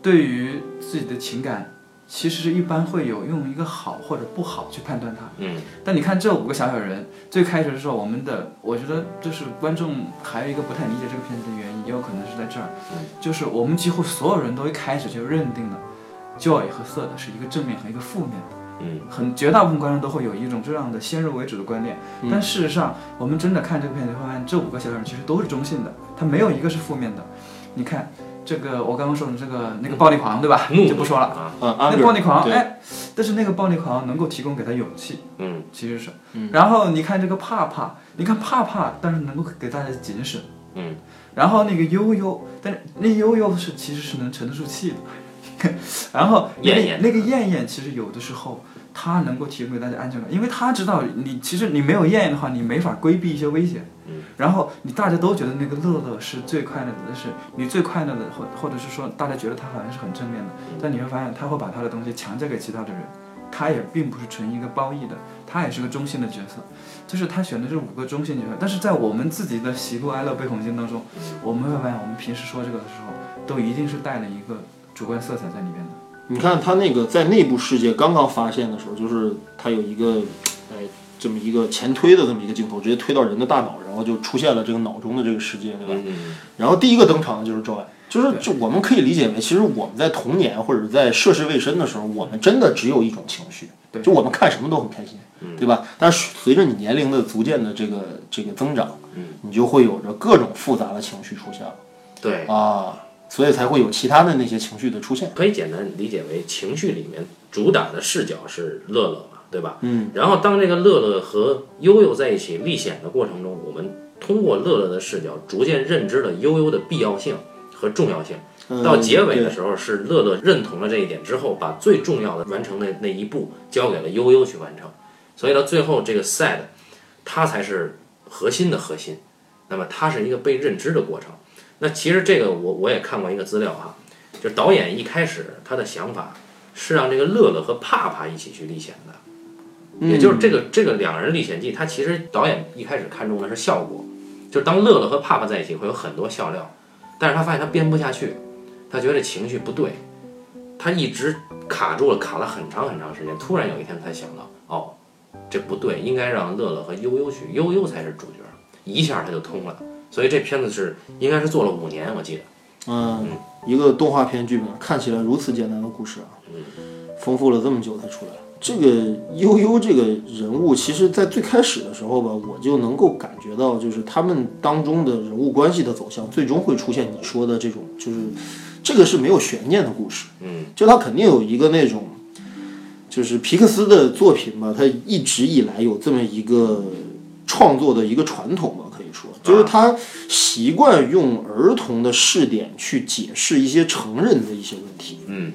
对于自己的情感，其实是一般会有用一个好或者不好去判断它。嗯。但你看这五个小小人，最开始的时候，我们的我觉得就是观众还有一个不太理解这个片子的原因，也有可能是在这儿，嗯。就是我们几乎所有人都一开始就认定了 joy 和色的是一个正面和一个负面的，嗯。很绝大部分观众都会有一种这样的先入为主的观念，但事实上我们真的看这个片子会发现，这五个小小人其实都是中性的，它没有一个是负面的。你看这个我刚刚说的这个那个暴力狂对吧？怒就不说了。啊，啊，那暴力狂，对。哎，但是那个暴力狂能够提供给他勇气，嗯。其实是，然后你看这个怕怕，你看怕怕，但是能够给大家警醒，嗯，然后那个悠悠，但是那悠悠是其实是能沉得住气的，然后那个艳艳那个艳艳其实有的时候她能够提供给大家安全感，因为他知道你其实你没有艳艳的话，你没法规避一些危险，嗯，然后你大家都觉得那个乐乐是最快乐的，但是你最快乐的或或者是说大家觉得他好像是很正面的，但你会发现他会把他的东西强加给其他的人。他也并不是纯一个褒义的，他也是个中性的角色，就是他选的这五个中性角色。但是在我们自己的喜怒哀乐悲恐惊当中，我们会发现，我们平时说这个的时候，都一定是带了一个主观色彩在里面的。你看他那个在内部世界刚刚发现的时候，就是他有一个，哎，这么一个前推的这么一个镜头，直接推到人的大脑，然后就出现了这个脑中的这个世界，对吧？嗯然后第一个登场的就是 Joy，就是就我们可以理解为，其实我们在童年或者在涉世未深的时候，我们真的只有一种情绪，对。就我们看什么都很开心，对吧？但是随着你年龄的逐渐的这个这个增长，你就会有着各种复杂的情绪出现了。对，啊，所以才会有其他的那些情绪的出现。可以简单理解为情绪里面主打的视角是乐乐。嘛，对吧？嗯。然后当这个乐乐和悠悠在一起历险的过程中，我们通过乐乐的视角，逐渐认知了悠悠的必要性和重要性。嗯到结尾的时候，是乐乐认同了这一点之后，把最重要的完成的那一步交给了悠悠去完成。所以到最后，这个 sad，它才是核心的核心。那么它是一个被认知的过程。那其实这个我我也看过一个资料哈，就是导演一开始他的想法是让这个乐乐和帕帕一起去历险的，也就是这个这个两人历险记，他其实导演一开始看中的是效果，就是当乐乐和帕帕在一起会有很多笑料，但是他发现他编不下去，他觉得情绪不对，他一直卡住了，卡了很长很长时间，突然有一天才想到，哦，这不对，应该让乐乐和悠悠去，悠悠才是主角，一下他就通了。所以这片子是应该是做了五年，我记得。嗯，一个动画片剧本看起来如此简单的故事啊，丰富了这么久才出来。这个悠悠这个人物，其实在最开始的时候吧，我就能够感觉到，就是他们当中的人物关系的走向，最终会出现你说的这种，就是这个是没有悬念的故事。嗯，就他肯定有一个那种，就是皮克斯的作品吧，他一直以来有这么一个创作的一个传统吧，可以说，就是他习惯用儿童的视点去解释一些成人的一些问题。嗯，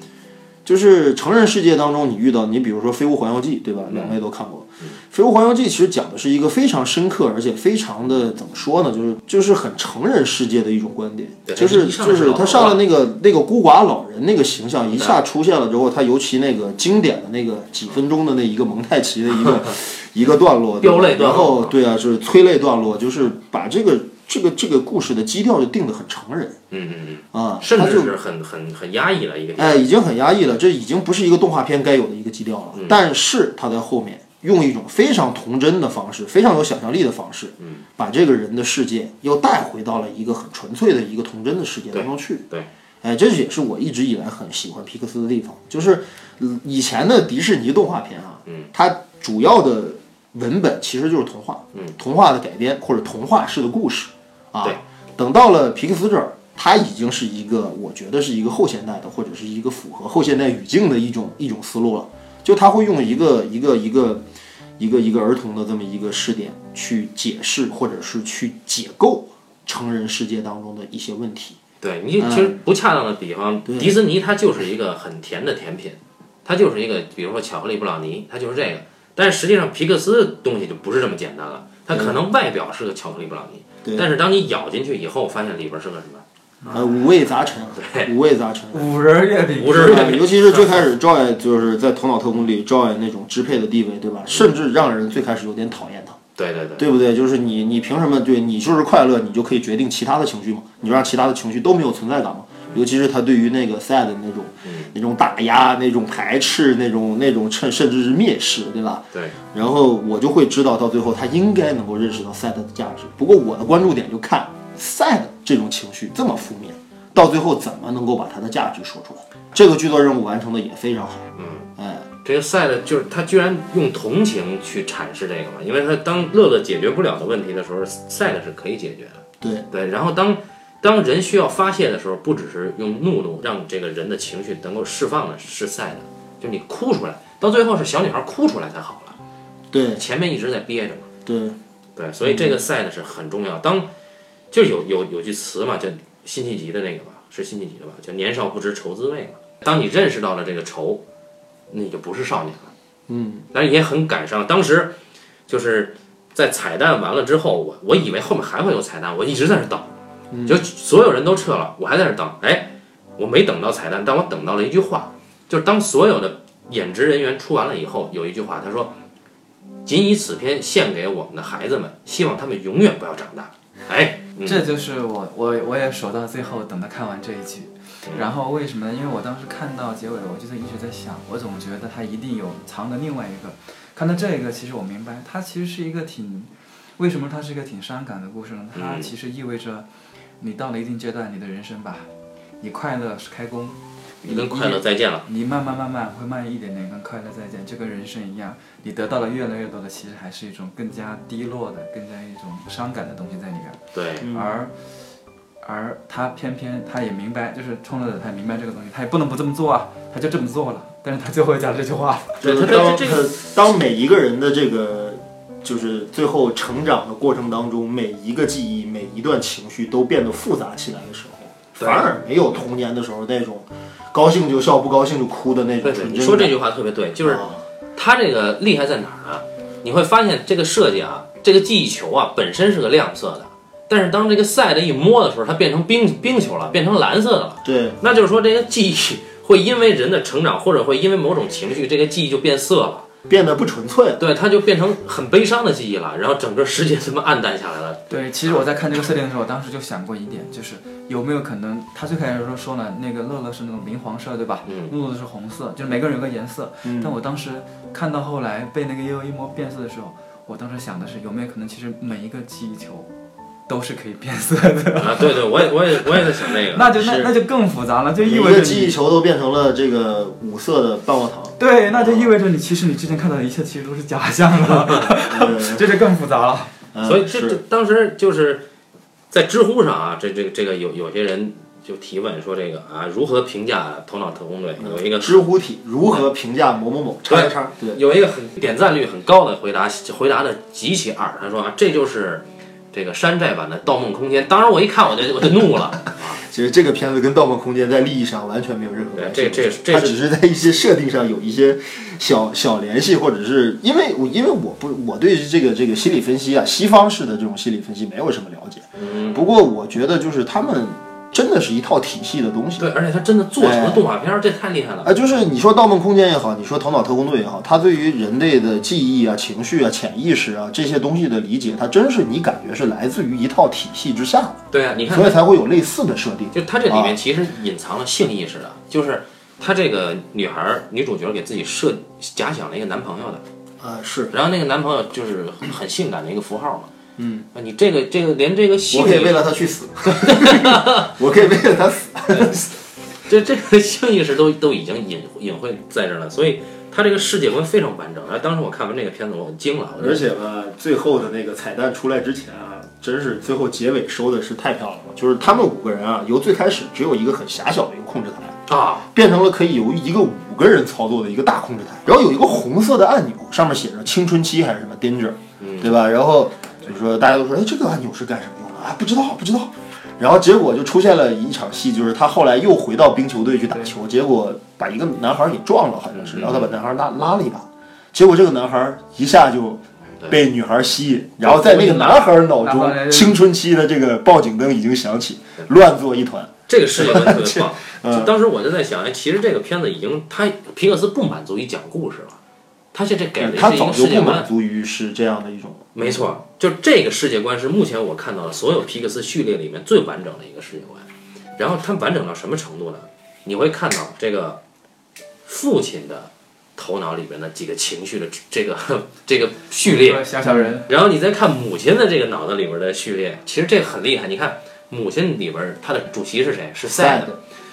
就是成人世界当中，你遇到你比如说《飞屋环游记》，对吧？两位都看过，飞屋环游记》其实讲的是一个非常深刻，而且非常的怎么说呢？就是就是很成人世界的一种观点，就是就是他上了那个那个孤寡老人那个形象一下出现了之后，他尤其那个经典的那个几分钟的那一个蒙太奇的一个 一个段落。然后对啊，就是催泪段落，就是把这个这个这个故事的基调就定得很成人嗯嗯嗯，啊，甚至是很很很压抑了一个片哎，已经很压抑了，这已经不是一个动画片该有的一个基调了。嗯。但是他在后面用一种非常童真的方式，非常有想象力的方式，嗯。把这个人的世界又带回到了一个很纯粹的一个童真的世界当中去。对，哎，这也是我一直以来很喜欢皮克斯的地方，就是嗯以前的迪士尼动画片啊，嗯。它主要的文本其实就是童话，嗯。童话的改编或者童话式的故事啊。对等到了皮克斯这儿，它已经是一个我觉得是一个后现代的，或者是一个符合后现代语境的一种一种思路了。就他会用一个一个一个一个一个儿童的这么一个视点去解释，或者是去解构成人世界当中的一些问题。对你其实不恰当的比方，迪士尼它就是一个很甜的甜品，它就是一个比如说巧克力布朗尼，它就是这个。但是实际上皮克斯的东西就不是这么简单了，它可能外表是个巧克力布朗尼，对但是当你咬进去以后，发现里边是个什么？呃，五味杂陈，五味杂陈。五仁月饼，五仁月饼，尤其是最开始 Joy 就是在《头脑特工》里 Joy 那种支配的地位，对吧？甚至让人最开始有点讨厌他，对对对，对不对？就是你，你凭什么对你就是快乐，你就可以决定其他的情绪吗？你就让其他的情绪都没有存在感吗？尤其是他对于那个 sad 的那种、那种打压、那种排斥、那种那种甚甚至是蔑视，对吧？对，然后我就会知道，到最后他应该能够认识到 sad 的价值。不过我的关注点就看 sad 这种情绪这么负面，到最后怎么能够把它的价值说出来？这个剧作任务完成的也非常好。嗯，哎，这个赛的就是他居然用同情去阐释这个嘛，因为他当乐乐解决不了的问题的时候，赛的是可以解决的。对对，然后当当人需要发泄的时候，不只是用怒怒让这个人的情绪能够释放的，是赛的，就你哭出来，到最后是小女孩哭出来才好了，对前面一直在憋着嘛。对，对，所以这个赛呢是很重要。当就有有有句词嘛，叫辛弃疾的那个吧，是辛弃疾的吧，叫年少不知愁滋味嘛。当你认识到了这个愁，那你就不是少年了。嗯，但是也很感伤。当时就是在彩蛋完了之后，我我以为后面还会有彩蛋，我一直在那儿等，就所有人都撤了，我还在那儿等。哎，我没等到彩蛋，但我等到了一句话，就是当所有的演职人员出完了以后，有一句话，他说：“仅以此片献给我们的孩子们，希望他们永远不要长大。”哎，嗯这就是我我我也守到最后，等他看完这一集。然后为什么呢？因为我当时看到结尾，我就在一直在想，我总觉得他一定有藏着另外一个。看到这个，其实我明白，它其实是一个挺，为什么它是一个挺伤感的故事呢？它嗯其实意味着，你到了一定阶段，你的人生吧，你快乐是开工，你跟快乐再见了。你慢慢慢慢会慢一点点跟快乐再见，就跟人生一样，你得到了越来越多的，其实还是一种更加低落的、更加一种伤感的东西在里边。对，而而他偏偏他也明白，就是冲着他也明白这个东西，他也不能不这么做啊，他就这么做了。但是他最后又讲了这句话，就是对他这个当每一个人的这个就是最后成长的过程当中，每一个记忆、每一段情绪都变得复杂起来的时候，反而没有童年的时候那种高兴就笑、不高兴就哭的那种纯真你说这句话特别对，就是啊它这个厉害在哪儿呢？你会发现这个设计啊，这个记忆球啊本身是个亮色的，但是当这个赛的一摸的时候，它变成冰冰球了，变成蓝色的了。对那就是说，这个记忆会因为人的成长，或者会因为某种情绪，这个记忆就变色了。变得不纯粹了。对，它就变成很悲伤的记忆了，然后整个世界这么暗淡下来了。对，其实我在看这个设定的时候，我当时就想过一点，就是有没有可能，他最开始说说了，那个乐乐是那种明黄色，对吧？嗯露露是红色，就是每个人有个颜色。嗯但我当时看到后来被那个悠悠一摸变色的时候，我当时想的是，有没有可能，其实每一个记忆球都是可以变色的？啊，对对，我也我也我也在想那个。那就那那就更复杂了，就意味着记忆球都变成了这个五色的棒棒糖，对，那就意味着你其实你之前看到的一切其实都是假象了，呃这就更复杂了。呃所以这这当时就是在知乎上啊，这这个这个有有些人就提问说这个啊如何评价《头脑特工队》？有一个知乎体如何评价某某某叉叉叉？对，有一个很点赞率很高的回答，回答的极其二。他说啊，这就是这个山寨版的《盗梦空间》。当时我一看我就我就怒了啊！其实这个片子跟《盗梦空间》在利益上完全没有任何关系，这这这只是在一些设定上有一些小小联系，或者是因为我因为我不我对这个这个心理分析啊，西方式的这种心理分析没有什么了解，嗯，不过我觉得就是他们真的是一套体系的东西。对，而且他真的做成了动画片儿，这太厉害了。啊，就是你说《盗梦空间》也好，你说《头脑特工队》也好，它对于人类的记忆啊、情绪啊、潜意识啊这些东西的理解，它真是你感觉是来自于一套体系之下的，对啊，你看所以才会有类似的设定。就它这里面其实隐藏了性意识的，就是她这个女孩儿女主角给自己设假想了一个男朋友的，啊，是然后那个男朋友就是很很性感的一个符号嘛。嗯，你这个这个连这个性我可以为了他去死，我可以为了他死。这这个性意识都都已经隐隐晦在这儿了，所以他这个世界观非常完整。然后当时我看完这个片子，我惊了，而且吧，最后的那个彩蛋出来之前啊，真是最后结尾收的是太漂亮了。就是他们五个人啊，由最开始只有一个很狭小的一个控制台，啊，变成了可以由一个五个人操作的一个大控制台，然后有一个红色的按钮，上面写着青春期还是什么 danger，对吧？然后就是说大家都说，哎，这个按钮是干什么用的啊？不知道，不知道。然后结果就出现了一场戏，就是他后来又回到冰球队去打球，结果把一个男孩给撞了，好像是，然后他把男孩拉拉了一把，结果这个男孩一下就被女孩吸引，然后在那个男孩脑中，青春期的这个报警灯已经响起，乱作一团。这个世界观特别棒。嗯就当时我就在想，哎，其实这个片子已经，他皮克斯不满足于讲故事了，他现在给的是一他早就不满。足于是这样的一种，没错，就这个世界观是目前我看到的所有皮克斯序列里面最完整的一个世界观。然后它完整到什么程度呢？你会看到这个父亲的头脑里边的几个情绪的这个 这个序列，小小人，然后你再看母亲的这个脑子里边的序列，其实这个很厉害。你看母亲里边他的主席是谁？是 sad，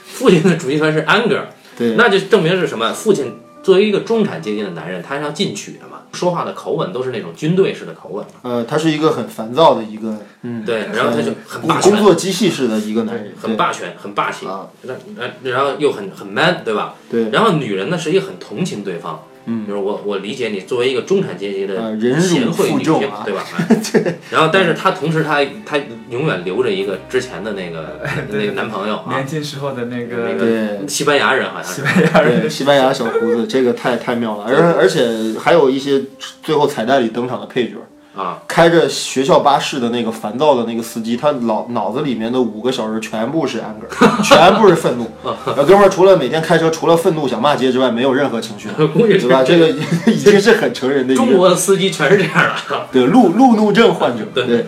父亲的主席团是 anger，对，那就证明是什么？父亲作为一个中产阶级的男人，他是要进取的嘛，说话的口吻都是那种军队式的口吻嘛。呃，他是一个很烦躁的一个，嗯，对，然后他就很霸工，作机器式的一个男人，很霸权，很霸气那那然后又很很 man，对吧？对，然后女人呢是一个很同情对方，嗯就是我我理解你作为一个中产阶级的贤惠女性，对吧？哎然后但是她同时她她永远留着一个之前的那个 那个男朋友啊年，轻时候的那个那个西班牙人好像西是。班牙人对，西班牙小胡子，这个太太妙了，而而且还有一些最后彩蛋里登场的配角。啊，开着学校巴士的那个烦躁的那个司机，他脑脑子里面的五个小时全部是 anger，全部是愤怒。那哥们儿除了每天开车，除了愤怒想骂街之外，没有任何情绪，对吧？这个 已经是很成人的中国的司机全是这样的。对路路怒症患者。对对，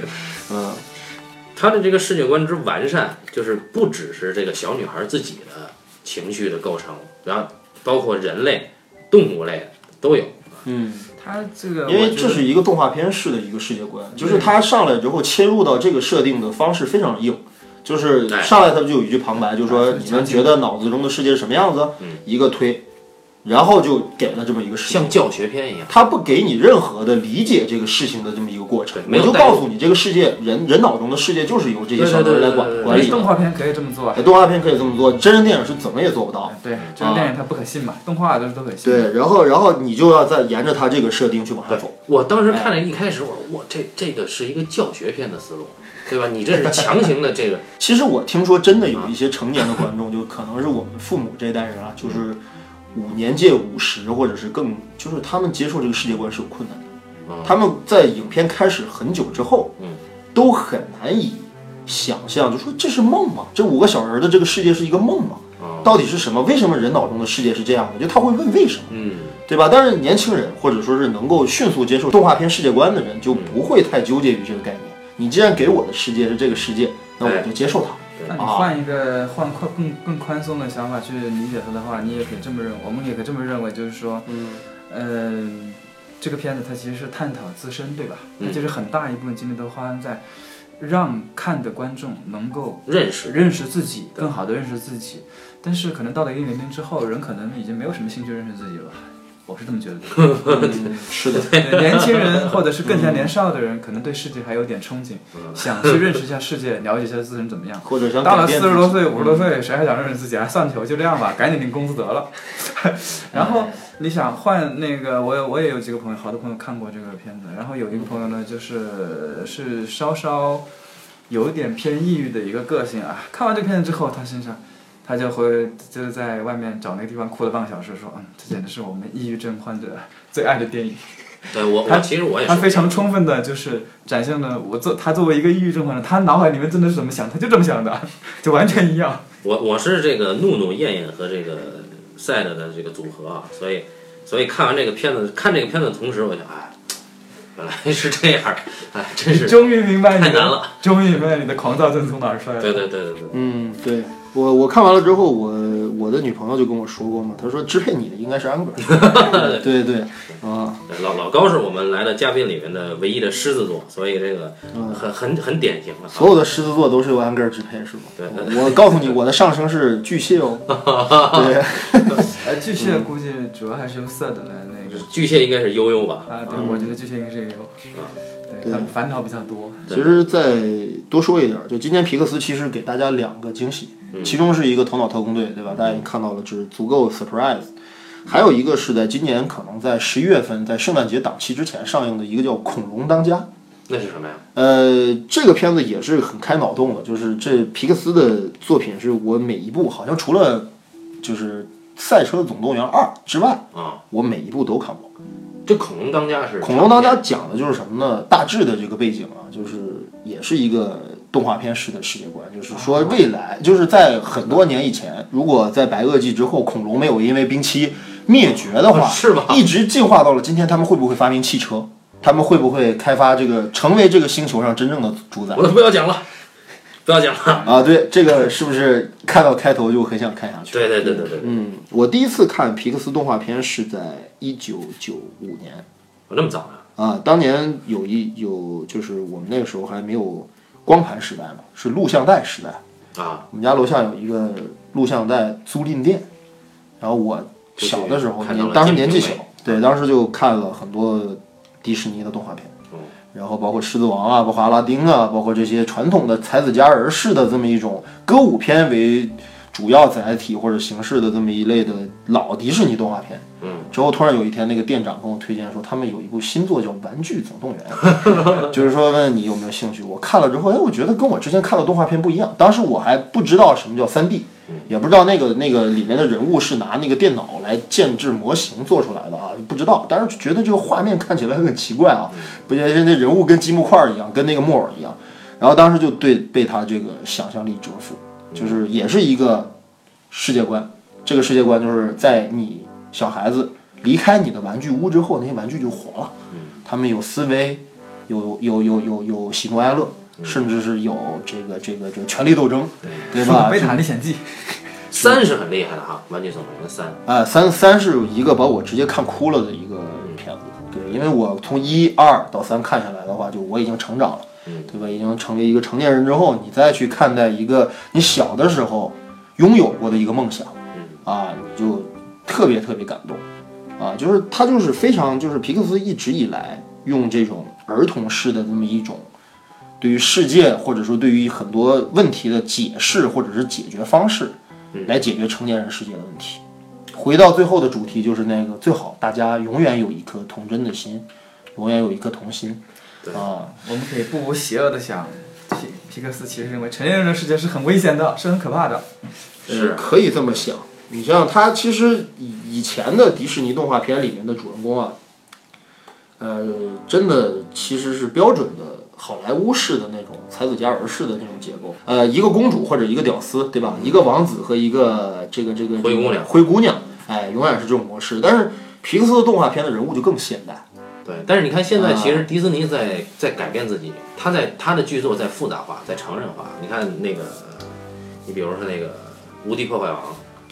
嗯，他的这个世界观之完善，就是不只是这个小女孩自己的情绪的构成，然后包括人类、动物类都有。嗯，他这个，因为这是一个动画片式的一个世界观，就是他上来之后切入到这个设定的方式非常硬，就是哎上来他就有一句旁白，就是说哎你们觉得脑子中的世界是什么样子？嗯一个推，然后就给了这么一个事情像。教学片一样。他不给你任何的理解这个事情的这么一个过程，没就告诉你，这个世界人人脑中的世界就是由这些小人来管管理动。画片可以这么做，哎动画片可以这么做，真人电影是怎么也做不到。对，真人电影它不可信嘛，动画都是都可信。，对，然后然后你就要再沿着他这个设定去往下走。我当时看了一开始，我说我这这个是一个教学片的思路，对吧？你这是强行的这个，其实我听说真的有一些成年的观众，就可能是我们父母这一代人啊，就是五年届五十或者是更，就是他们接受这个世界观是有困难的。嗯他们在影片开始很久之后，嗯，都很难以想象，就说这是梦吗？这五个小人的这个世界是一个梦吗？嗯到底是什么？为什么人脑中的世界是这样的？就他会问为什么，嗯，对吧？但是年轻人或者说是能够迅速接受动画片世界观的人，就不会太纠结于这个概念。你既然给我的世界是这个世界，那我就接受它。那你换一个换宽更更宽松的想法去理解它的话，你也可以这么认为，我们也可以这么认为，就是说，嗯，嗯，这个片子它其实是探讨自身，对吧？嗯它其实很大一部分精力都花在让看的观众能够认识，认识自己，更好的认识自己。但是可能到了一定年龄之后，人可能已经没有什么兴趣认识自己了。我是这么觉得的。嗯 是的，年轻人或者是更加年少的人，可能对世界还有点憧憬，想去认识一下世界，了解一下自身怎么样。或者想到了四十多岁、五十多岁，谁还想认识自己？还算球就这样吧，赶紧领工资得了。然后你想换那个，我有我也有几个朋友，好多朋友看过这个片子。然后有一个朋友呢，就是是稍稍有点偏抑郁的一个个性啊。看完这片子之后，他身上他就会就是在外面找那个地方哭了半个小时，说嗯，这简直是我们抑郁症患者 最爱的电影。对我，他其实我也是他非常充分的就是展现了我作他作为一个抑郁症患者，他脑海里面真的是怎么想，他就这么想的，就完全一样。我我是这个怒怒、艳艳和这个 sad 的这个组合啊，所以所以看完这个片子，看这个片子的同时，我就哎，原来是这样，哎，真是终于明白你，太难了。终于明白你的狂躁症从哪儿出来的。对对对对对，嗯，对我我看完了之后，我我的女朋友就跟我说过嘛，她说支配你的应该是安格。对对啊，对老老高是我们来的嘉宾里面的唯一的狮子座，所以这个很很很典型的。所有的狮子座都是由安格尔支配是吗？对我我告诉你，我的上升是巨蟹哦。对，哎，巨蟹估计主要还是用色的来那个巨蟹应该是悠悠吧？啊，对，我觉得巨蟹应该是有，对，他们烦恼比较多。其实再多说一点儿，就今天皮克斯其实给大家两个惊喜，其中是一个头脑特工队，对吧？大家已经看到了，就是足够 surprise。还有一个是在今年可能在十一月份，在圣诞节档期之前上映的一个叫《恐龙当家》。那是什么呀？呃，这个片子也是很开脑洞的，就是这皮克斯的作品是我每一部好像除了就是《赛车总动员二》之外，啊，我每一部都看过。这恐龙当家是恐龙当家讲的就是什么呢？大致的这个背景啊，就是也是一个动画片式的世界观，就是说未来就是在很多年以前，如果在白垩纪之后，恐龙没有因为冰期灭绝的话，是吗一直进化到了今天，他们会不会发明汽车？他们会不会开发这个，成为这个星球上真正的主宰我？都不要讲了，不要讲了。啊，对，这个是不是看到开头就很想看下去？对对对对对，嗯，我第一次看皮克斯动画片是在一九九五年。我那么早呢？啊，当年有一有就是我们那个时候还没有光盘时代嘛，是录像带时代。啊，我们家楼下有一个录像带租赁店，然后我小的时候看到了年当时年纪小，对，当时就看了很多迪士尼的动画片嗯，然后包括《狮子王》啊，包括阿拉丁啊，包括这些传统的才子佳人式的这么一种歌舞片为主要载体或者形式的这么一类的老迪士尼动画片。嗯，之后突然有一天，那个店长跟我推荐说，他们有一部新作叫《玩具总动员》，就是说问你有没有兴趣。我看了之后，哎，我觉得跟我之前看的动画片不一样。当时我还不知道什么叫三 D，也不知道那个那个里面的人物是拿那个电脑来建制模型做出来的啊，不知道。但是觉得这个画面看起来很奇怪啊，不觉得那人物跟积木块儿一样，跟那个木偶一样。然后当时就对被他这个想象力折服，就是也是一个世界观。这个世界观就是在你小孩子离开你的玩具屋之后，那些玩具就活了。他们有思维，有有有有有喜怒哀乐，甚至是有这个这个这个权力斗争，对吧？贝塔历险记，三是很厉害的哈，《玩具总动员三》。啊，三三是一个把我直接看哭了的一个片子，对，因为我从一二到三看下来的话，就我已经成长了，对吧？已经成为一个成年人之后，你再去看待一个你小的时候拥有过的一个梦想，啊，你就特别特别感动，啊，就是他就是非常就是皮克斯一直以来用这种儿童式的这么一种。对于世界，或者说对于很多问题的解释，或者是解决方式，来解决成年人世界的问题。回到最后的主题，就是那个最好大家永远有一颗童真的心，永远有一颗童心。啊，我们可以不无邪恶的想，皮皮克斯其实认为成年人的世界是很危险的，是很可怕的。是可以这么想。你想想，他其实以以前的迪士尼动画片里面的主人公啊，呃，真的其实是标准的好莱坞式的那种才子佳人式的那种结构。呃，一个公主或者一个屌丝，对吧？一个王子和一个这个这个灰姑娘灰姑娘，哎，永远是这种模式。但是皮克斯的动画片的人物就更现代。对，但是你看现在，其实啊迪士尼在在改变自己，他在他的剧作在复杂化，在成人化。你看那个，你比如说那个《无敌破坏王》，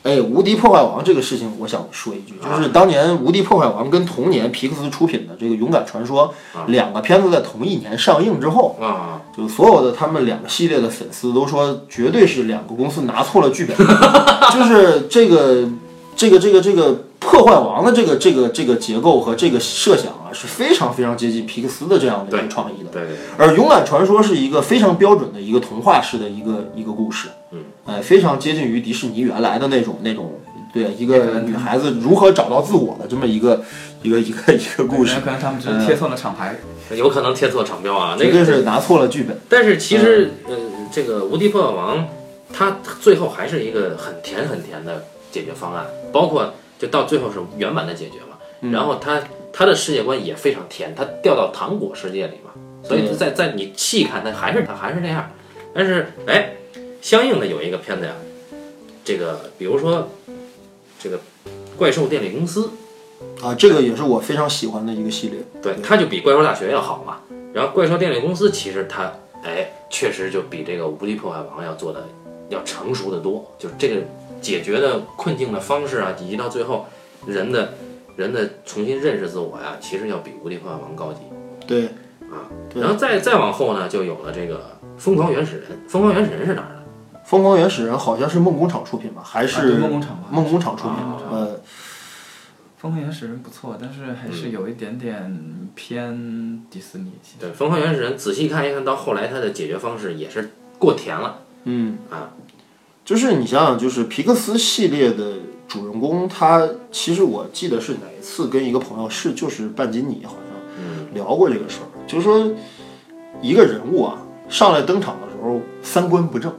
哎，无敌破坏王这个事情，我想说一句，就是当年无敌破坏王跟同年皮克斯出品的这个勇敢传说两个片子在同一年上映之后，啊，就所有的他们两个系列的粉丝都说，绝对是两个公司拿错了剧本，就是这个这个这个这个破坏王的这个这个这个结构和这个设想啊，是非常非常接近皮克斯的这样的一对个创意的。对对对，而《勇敢传说》是一个非常标准的一个童话式的一个一个故事，嗯，哎，非常接近于迪士尼原来的那种那种对一个女孩子如何找到自我的这么一个一个一个一个故事，可能他们只是贴错了厂牌，有可能贴错厂标啊，那绝对个是拿错了剧本。但是其实，呃，这个《无敌破坏王》，它最后还是一个很甜很甜的解决方案，包括就到最后是圆满的解决嘛。然后他他的世界观也非常甜，他掉到糖果世界里嘛，所以在在你细看，他还是他还是那样。但是哎，相应的有一个片子呀，这个比如说这个怪兽电力公司，啊，这个也是我非常喜欢的一个系列。对，它就比怪兽大学要好嘛。然后怪兽电力公司其实它，哎，确实就比这个无敌破坏王要做的要成熟的多，就是这个解决的困境的方式啊，以及到最后人的人的重新认识自我呀，其实要比无敌破坏王高级对，啊。然后再再往后呢，就有了这个疯狂原始人。疯狂原始人是哪儿的？《疯狂原始人》好像是梦工厂出品吧，还啊是对梦工厂吧。梦工厂出品？啊呃，疯狂原始人不错，但是还是有一点点偏迪士尼。对，疯狂原始人仔细看一看到后来它的解决方式也是过甜了。嗯啊，就是你想想，就是皮克斯系列的主人公，他其实我记得是哪一次跟一个朋友是就是半斤你好像嗯聊过这个事儿，就是说一个人物啊上来登场的时候三观不正，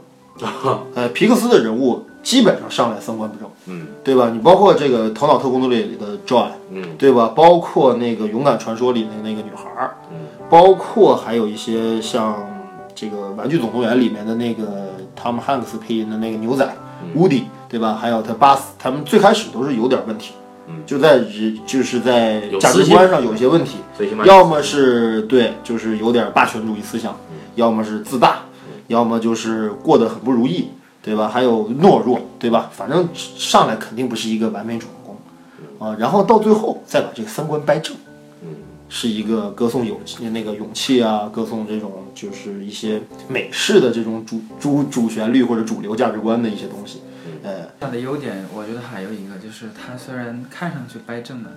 呃，皮克斯的人物基本上上来三观不正，嗯对吧？你包括这个《头脑特工队》里的 Joy，嗯对吧？包括那个《勇敢传说》里的那个女孩儿，嗯包括还有一些像这个《玩具总动员》里面的那个汤姆汉克斯配音的那个牛仔嗯 Woody，对吧？还有他巴斯，他们最开始都是有点问题，嗯就在人就是在价值观上有一些问题，要么是对，就是有点霸权主义思想，要么是自大，要么就是过得很不如意，对吧？还有懦弱，对吧？反正上来肯定不是一个完美主人公啊，然后到最后再把这个三观掰正。是一个歌颂勇气那个勇气啊，歌颂这种就是一些美式的这种主主主旋律或者主流价值观的一些东西，呃，它的优点，我觉得还有一个就是它虽然看上去掰正了，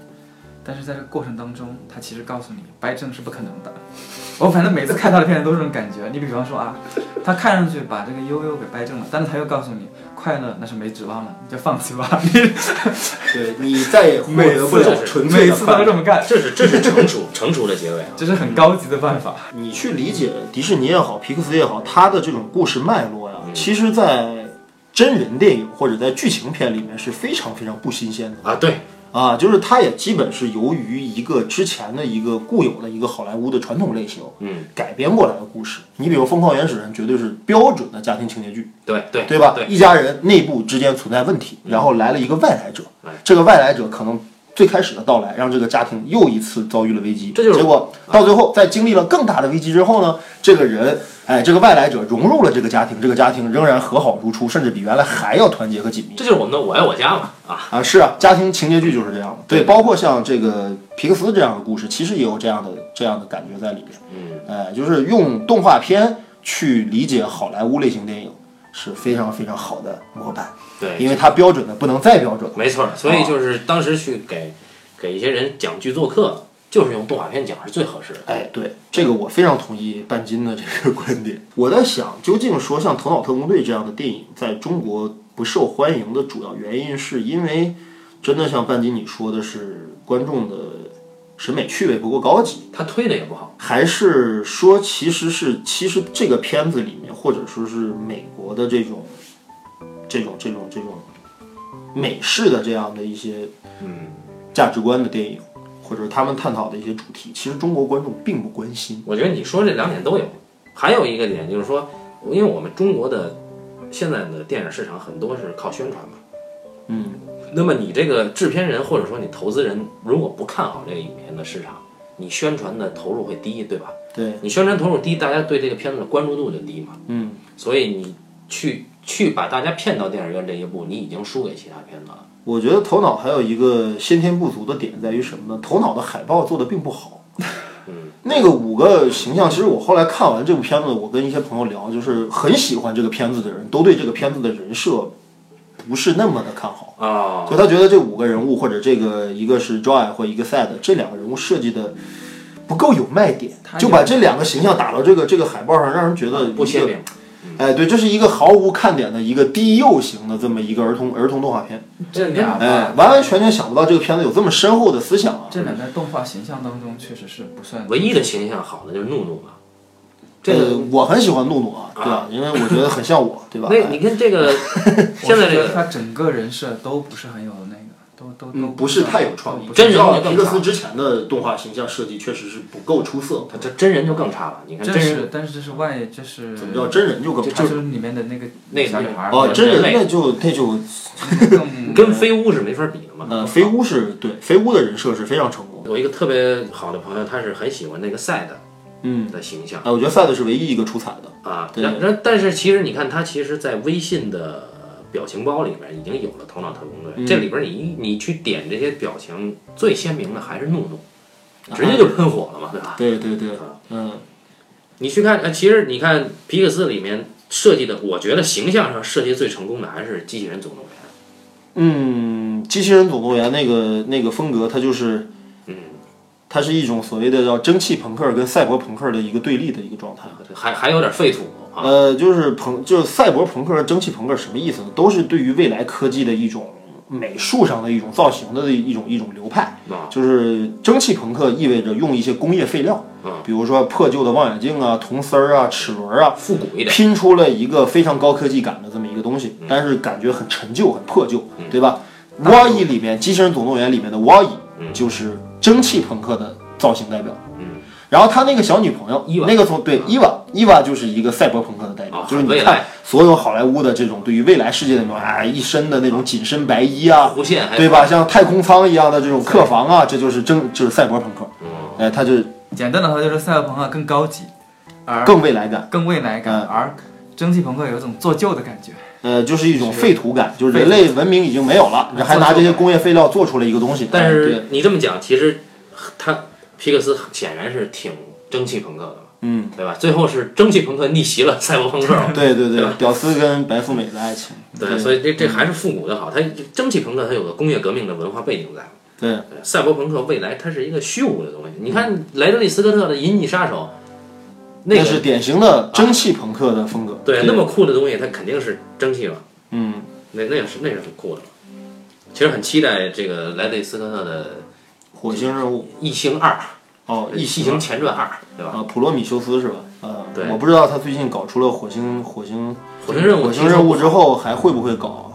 但是在这个过程当中，它其实告诉你掰正是不可能的。我反正每次看他的片子都是这种感觉。你比方说啊，他看上去把这个悠悠给掰正了，但是他又告诉你，快乐那是没指望了，你就放弃吧。你 对你再也获得不了纯粹每次。都这么干，这是这是成熟成熟的结尾啊。这是很高级的办法。你去理解迪士尼也好，皮克斯也好，它的这种故事脉络呀，其实，在真人电影或者在剧情片里面是非常非常不新鲜的啊，对，啊，就是它也基本是由于一个之前的一个固有的一个好莱坞的传统类型嗯，改编过来的故事。你比如《疯狂原始人》，绝对是标准的家庭情节剧。对对对吧？对，一家人内部之间存在问题，然后来了一个外来者哎，这个外来者可能最开始的到来，让这个家庭又一次遭遇了危机。这就是结果到最后，在经历了更大的危机之后呢，这个人，哎，这个外来者融入了这个家庭，这个家庭仍然和好如初，甚至比原来还要团结和紧密。这就是我们的我爱我家嘛啊。啊，是啊，家庭情节剧就是这样的。对，包括像这个皮克斯这样的故事，其实也有这样的这样的感觉在里面。嗯，哎，就是用动画片去理解好莱坞类型电影是非常非常好的模板。对，因为它标准的不能再标准了。没错儿，所以就是当时去给给一些人讲剧做客，就是用动画片讲是最合适的。哎，对，这个我非常同意半斤的这个观点。我在想，究竟说像《头脑特工队》这样的电影在中国不受欢迎的主要原因，是因为真的像半斤你说的是观众的审美趣味不够高级，他推的也不好。还是说其实是其实这个片子里面，或者说是美国的这种这种这种这种美式的这样的一些嗯，价值观的电影，或者他们探讨的一些主题，其实中国观众并不关心。我觉得你说这两点都有。还有一个点就是说，因为我们中国的现在的电影市场很多是靠宣传嘛。嗯，那么你这个制片人或者说你投资人，如果不看好这个影片的市场，你宣传的投入会低，对吧？对，你宣传投入低，大家对这个片子的关注度就低嘛。嗯，所以你去去把大家骗到电影院这一步，你已经输给其他片子了。我觉得头脑还有一个先天不足的点在于什么呢？头脑的海报做的并不好。嗯，那个五个形象，其实我后来看完这部片子，我跟一些朋友聊，就是很喜欢这个片子的人，都对这个片子的人设不是那么的看好。啊、就他觉得这五个人物，或者这个一个是 Joy 或一个 Sad，这两个人物设计的不够有卖点，就把这两个形象打到这个这个海报上，让人觉得不鲜明。哎，对，这是一个毫无看点的一个低幼型的这么一个儿童儿童动画片。这两哎，完完全全想不到这个片子有这么深厚的思想啊！这两在动画形象当中确实是不算唯一的形象好的就是怒怒了。这呃个，我很喜欢怒怒啊，对吧？因为我觉得很像我，对吧？那你看这个现在这个他整个人设都不是很有那个，都嗯，不是太有创意。真人就更差皮克斯之前的动画形象设计确实是不够出色。他这真人就更差了。你看这真人是，但是这是外，这是怎么叫真人就更差？它就是里面的那个那小女孩儿哦，真人那就那就 跟飞屋是没法比的嘛。呃，飞屋是对飞屋的人设是非常成功的。我一个特别好的朋友，他是很喜欢那个赛的嗯，的形象哎，我觉得赛德是唯一一个出彩的。啊。对然然但是其实你看，他其实，在微信的表情包里边已经有了头脑特工队。嗯这里边你你去点这些表情，最鲜明的还是怒怒，直接就喷火了嘛，对吧？对对对，嗯，你去看，呃，其实你看皮克斯里面设计的，我觉得形象上设计最成功的还是《机器人总动员》。嗯，机器人总动员那个那个风格，它就是，嗯，它是一种所谓的叫蒸汽朋克跟赛博朋克的一个对立的一个状态。还还有点废土啊。呃，就是朋就是赛博朋克、蒸汽朋克什么意思呢？都是对于未来科技的一种美术上的一种造型的一种一种流派。啊，就是蒸汽朋克意味着用一些工业废料，嗯比如说破旧的望远镜啊、铜丝儿啊、齿轮啊，复古一点。拼出了一个非常高科技感的这么一个东西，但是感觉很陈旧、很破旧，对吧？沃伊里面《机器人总动员》里面的沃伊就是蒸汽朋克的造型代表。嗯然后他那个小女朋友，伊娃。那个从对伊娃，伊娃就是一个赛博朋克的代表，啊就是你看所有好莱坞的这种对于未来世界的那种哎，一身的那种紧身白衣啊，弧线对吧？像太空舱一样的这种客房啊，这就是蒸就是赛博朋克，嗯哎，他就简单的说就是赛博朋克更高级，而更未来感。更未来感，嗯。而蒸汽朋克有一种做旧的感觉。呃，就是一种废土感，就是人类文明已经没有了，你还拿这些工业废料做出来一个东西。但是你这么讲，其实他皮克斯显然是挺蒸汽朋克的嘛，嗯，对吧？最后是蒸汽朋克逆袭了赛博朋克，对对对对，屌丝跟白富美的爱情，对，所以这这还是复古的好。它蒸汽朋克它有个工业革命的文化背景在，对，对赛博朋克未来它是一个虚无的东西。你看莱德利·斯科特的《银翼杀手》，那个是典型的蒸汽朋克的风格。对那么酷的东西，它肯定是蒸汽嘛，嗯，那那是那是很酷的。其实很期待这个莱德利·斯科特的《火星任务异星二》哦，《异异形形前传二》，对吧？啊，普罗米修斯是吧？啊，对我不知道他最近搞出了火星火星火星任务火星任务之后还会不会搞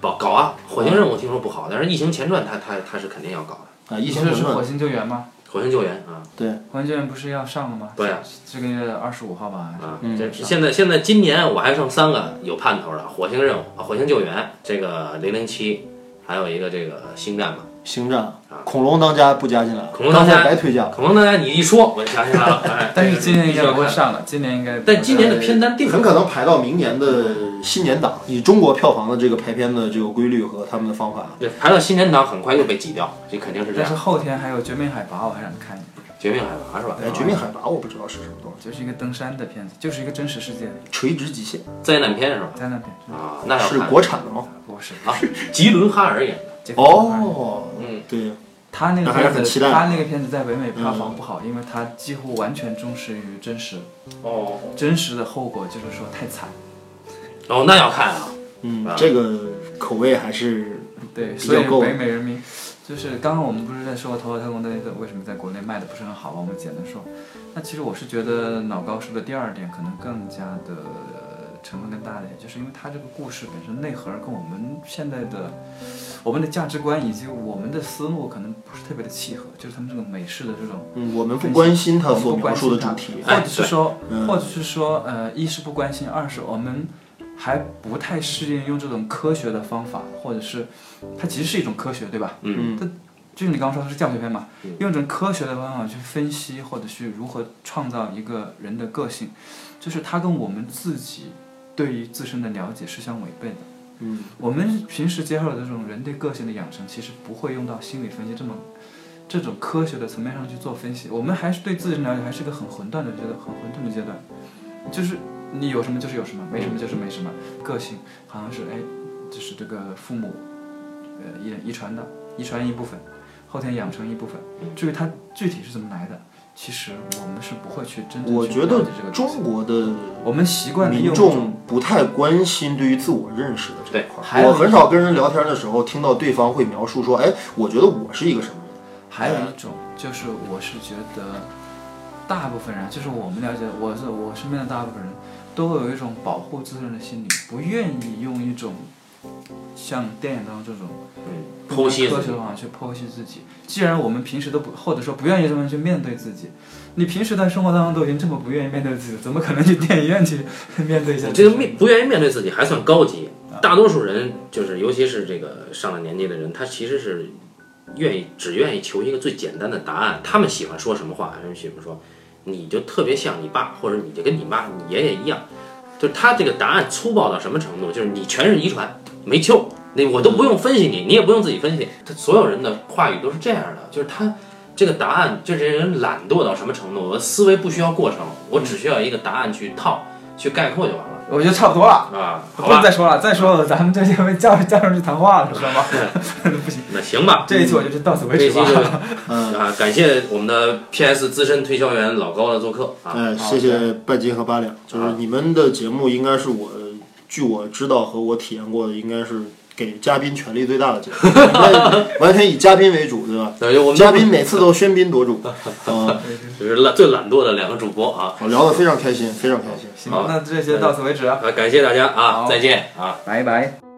搞搞啊！火星任务听说不好，但是异形前传他他他是肯定要搞的。啊？异你形是火星救援吗？火星救援啊对火星救援不是要上了吗？对啊这个月二十五号吧？啊！嗯这现在现在今年我还剩三个有盼头的：火星任务、啊火星救援，这个零零七，还有一个这个星战嘛。星战，恐龙当家不加进来，恐龙当家白推荐了。恐龙当家你一说，我就想起来了。哎，但是今年应该不会。上了，今年应该。但今年的片单定很可能排到明年的新年档。以中国票房的这个排片的这个规律和他们的方法，对排到新年档很快又被挤掉，这肯定是这但是。后天还有《绝命海拔》，我还想看一眼。绝命海拔是吧？哎，《绝命海拔》我不知道是什么东西，就是一个登山的片子，就是一个真实世界的垂直极限灾难片是吧？灾难片。啊，那是国产的吗？不是啊，吉伦哈尔演的。这个哦，嗯，对，他那个片子，他那个片子在北美票房不好，因为他几乎完全忠实于真实。哦真实的后果就是说太惨。哦，那要看啊。啊，嗯这个口味还是对，所以北美人民就是刚刚我们不是在说《头号特工队》的为什么在国内卖的不是很好吗？我们简单说。那其实我是觉得老高说的第二点可能更加的呃成分更大一点，就是因为它这个故事本身内核跟我们现在的我们的价值观以及我们的思路可能不是特别的契合，就是他们这种美式的这种。嗯，我们不关心他所描述的主题。或者是说，嗯或者是说，呃，一是不关心，二是我们还不太适应用这种科学的方法，或者是它其实是一种科学，对吧？嗯它就是你刚刚说它是教学片嘛嗯，用一种科学的方法去分析，或者去如何创造一个人的个性，就是它跟我们自己对于自身的了解是相违背的。嗯我们平时接受的这种人对个性的养成，其实不会用到心理分析这么这种科学的层面上去做分析。我们还是对自身了解还是个很混沌的阶段，很混沌的阶段，就是你有什么就是有什么，没什么就是没什么。个性好像是哎，就是这个父母呃遗遗传的，遗传一部分，后天养成一部分。至于它具体是怎么来的，其实我们是不会去真正去我觉得了解这个中国的我们习惯地民众不太关心对于自我认识的这一块儿。我很少跟人聊天的时候听到对方会描述说，哎，我觉得我是一个什么人。还有一种就是，我是觉得大部分人，就是我们了解，我是我身边的大部分人，都会有一种保护自身的心理，不愿意用一种像电影当中这种嗯，剖析的。方法去剖析自己。既然我们平时都不，或者说不愿意这么去面对自己，你平时在生活当中都已经这么不愿意面对自己，怎么可能去电影院去 面对一下你这个面不愿意面对自己还算高级，大多数人就是，尤其是这个上了年纪的人，他其实是愿意只愿意求一个最简单的答案。他们喜欢说什么话，人喜欢说，你就特别像你爸，或者你就跟你妈、你爷爷一样，就是他这个答案粗暴到什么程度，就是你全是遗传，没救，那我都不用分析你，你也不用自己分析，他所有人的话语都是这样的，就是他。这个答案，就这人懒惰到什么程度？我的思维不需要过程，我只需要一个答案去套、去概括就完了我觉得差不多了。啊。好不能吧，再说了，再说了，咱们这就被叫叫上去谈话了，知道吗？不行，那行吧，这一期我就到此为止吧。嗯，啊，感谢我们的 PS 资深推销员老高的做客啊。哎，谢谢半斤和八两，就是你们的节目应该是我，据我知道和我体验过的，应该是给嘉宾权力最大的节目，完完全以嘉宾为主，对吧？对，嘉宾每次都喧宾夺主，啊，就是懒最懒惰的两个主播啊。我聊得非常开心，非常开心。好，那这些到此为止啊，啊，感谢大家啊，再见啊。拜拜。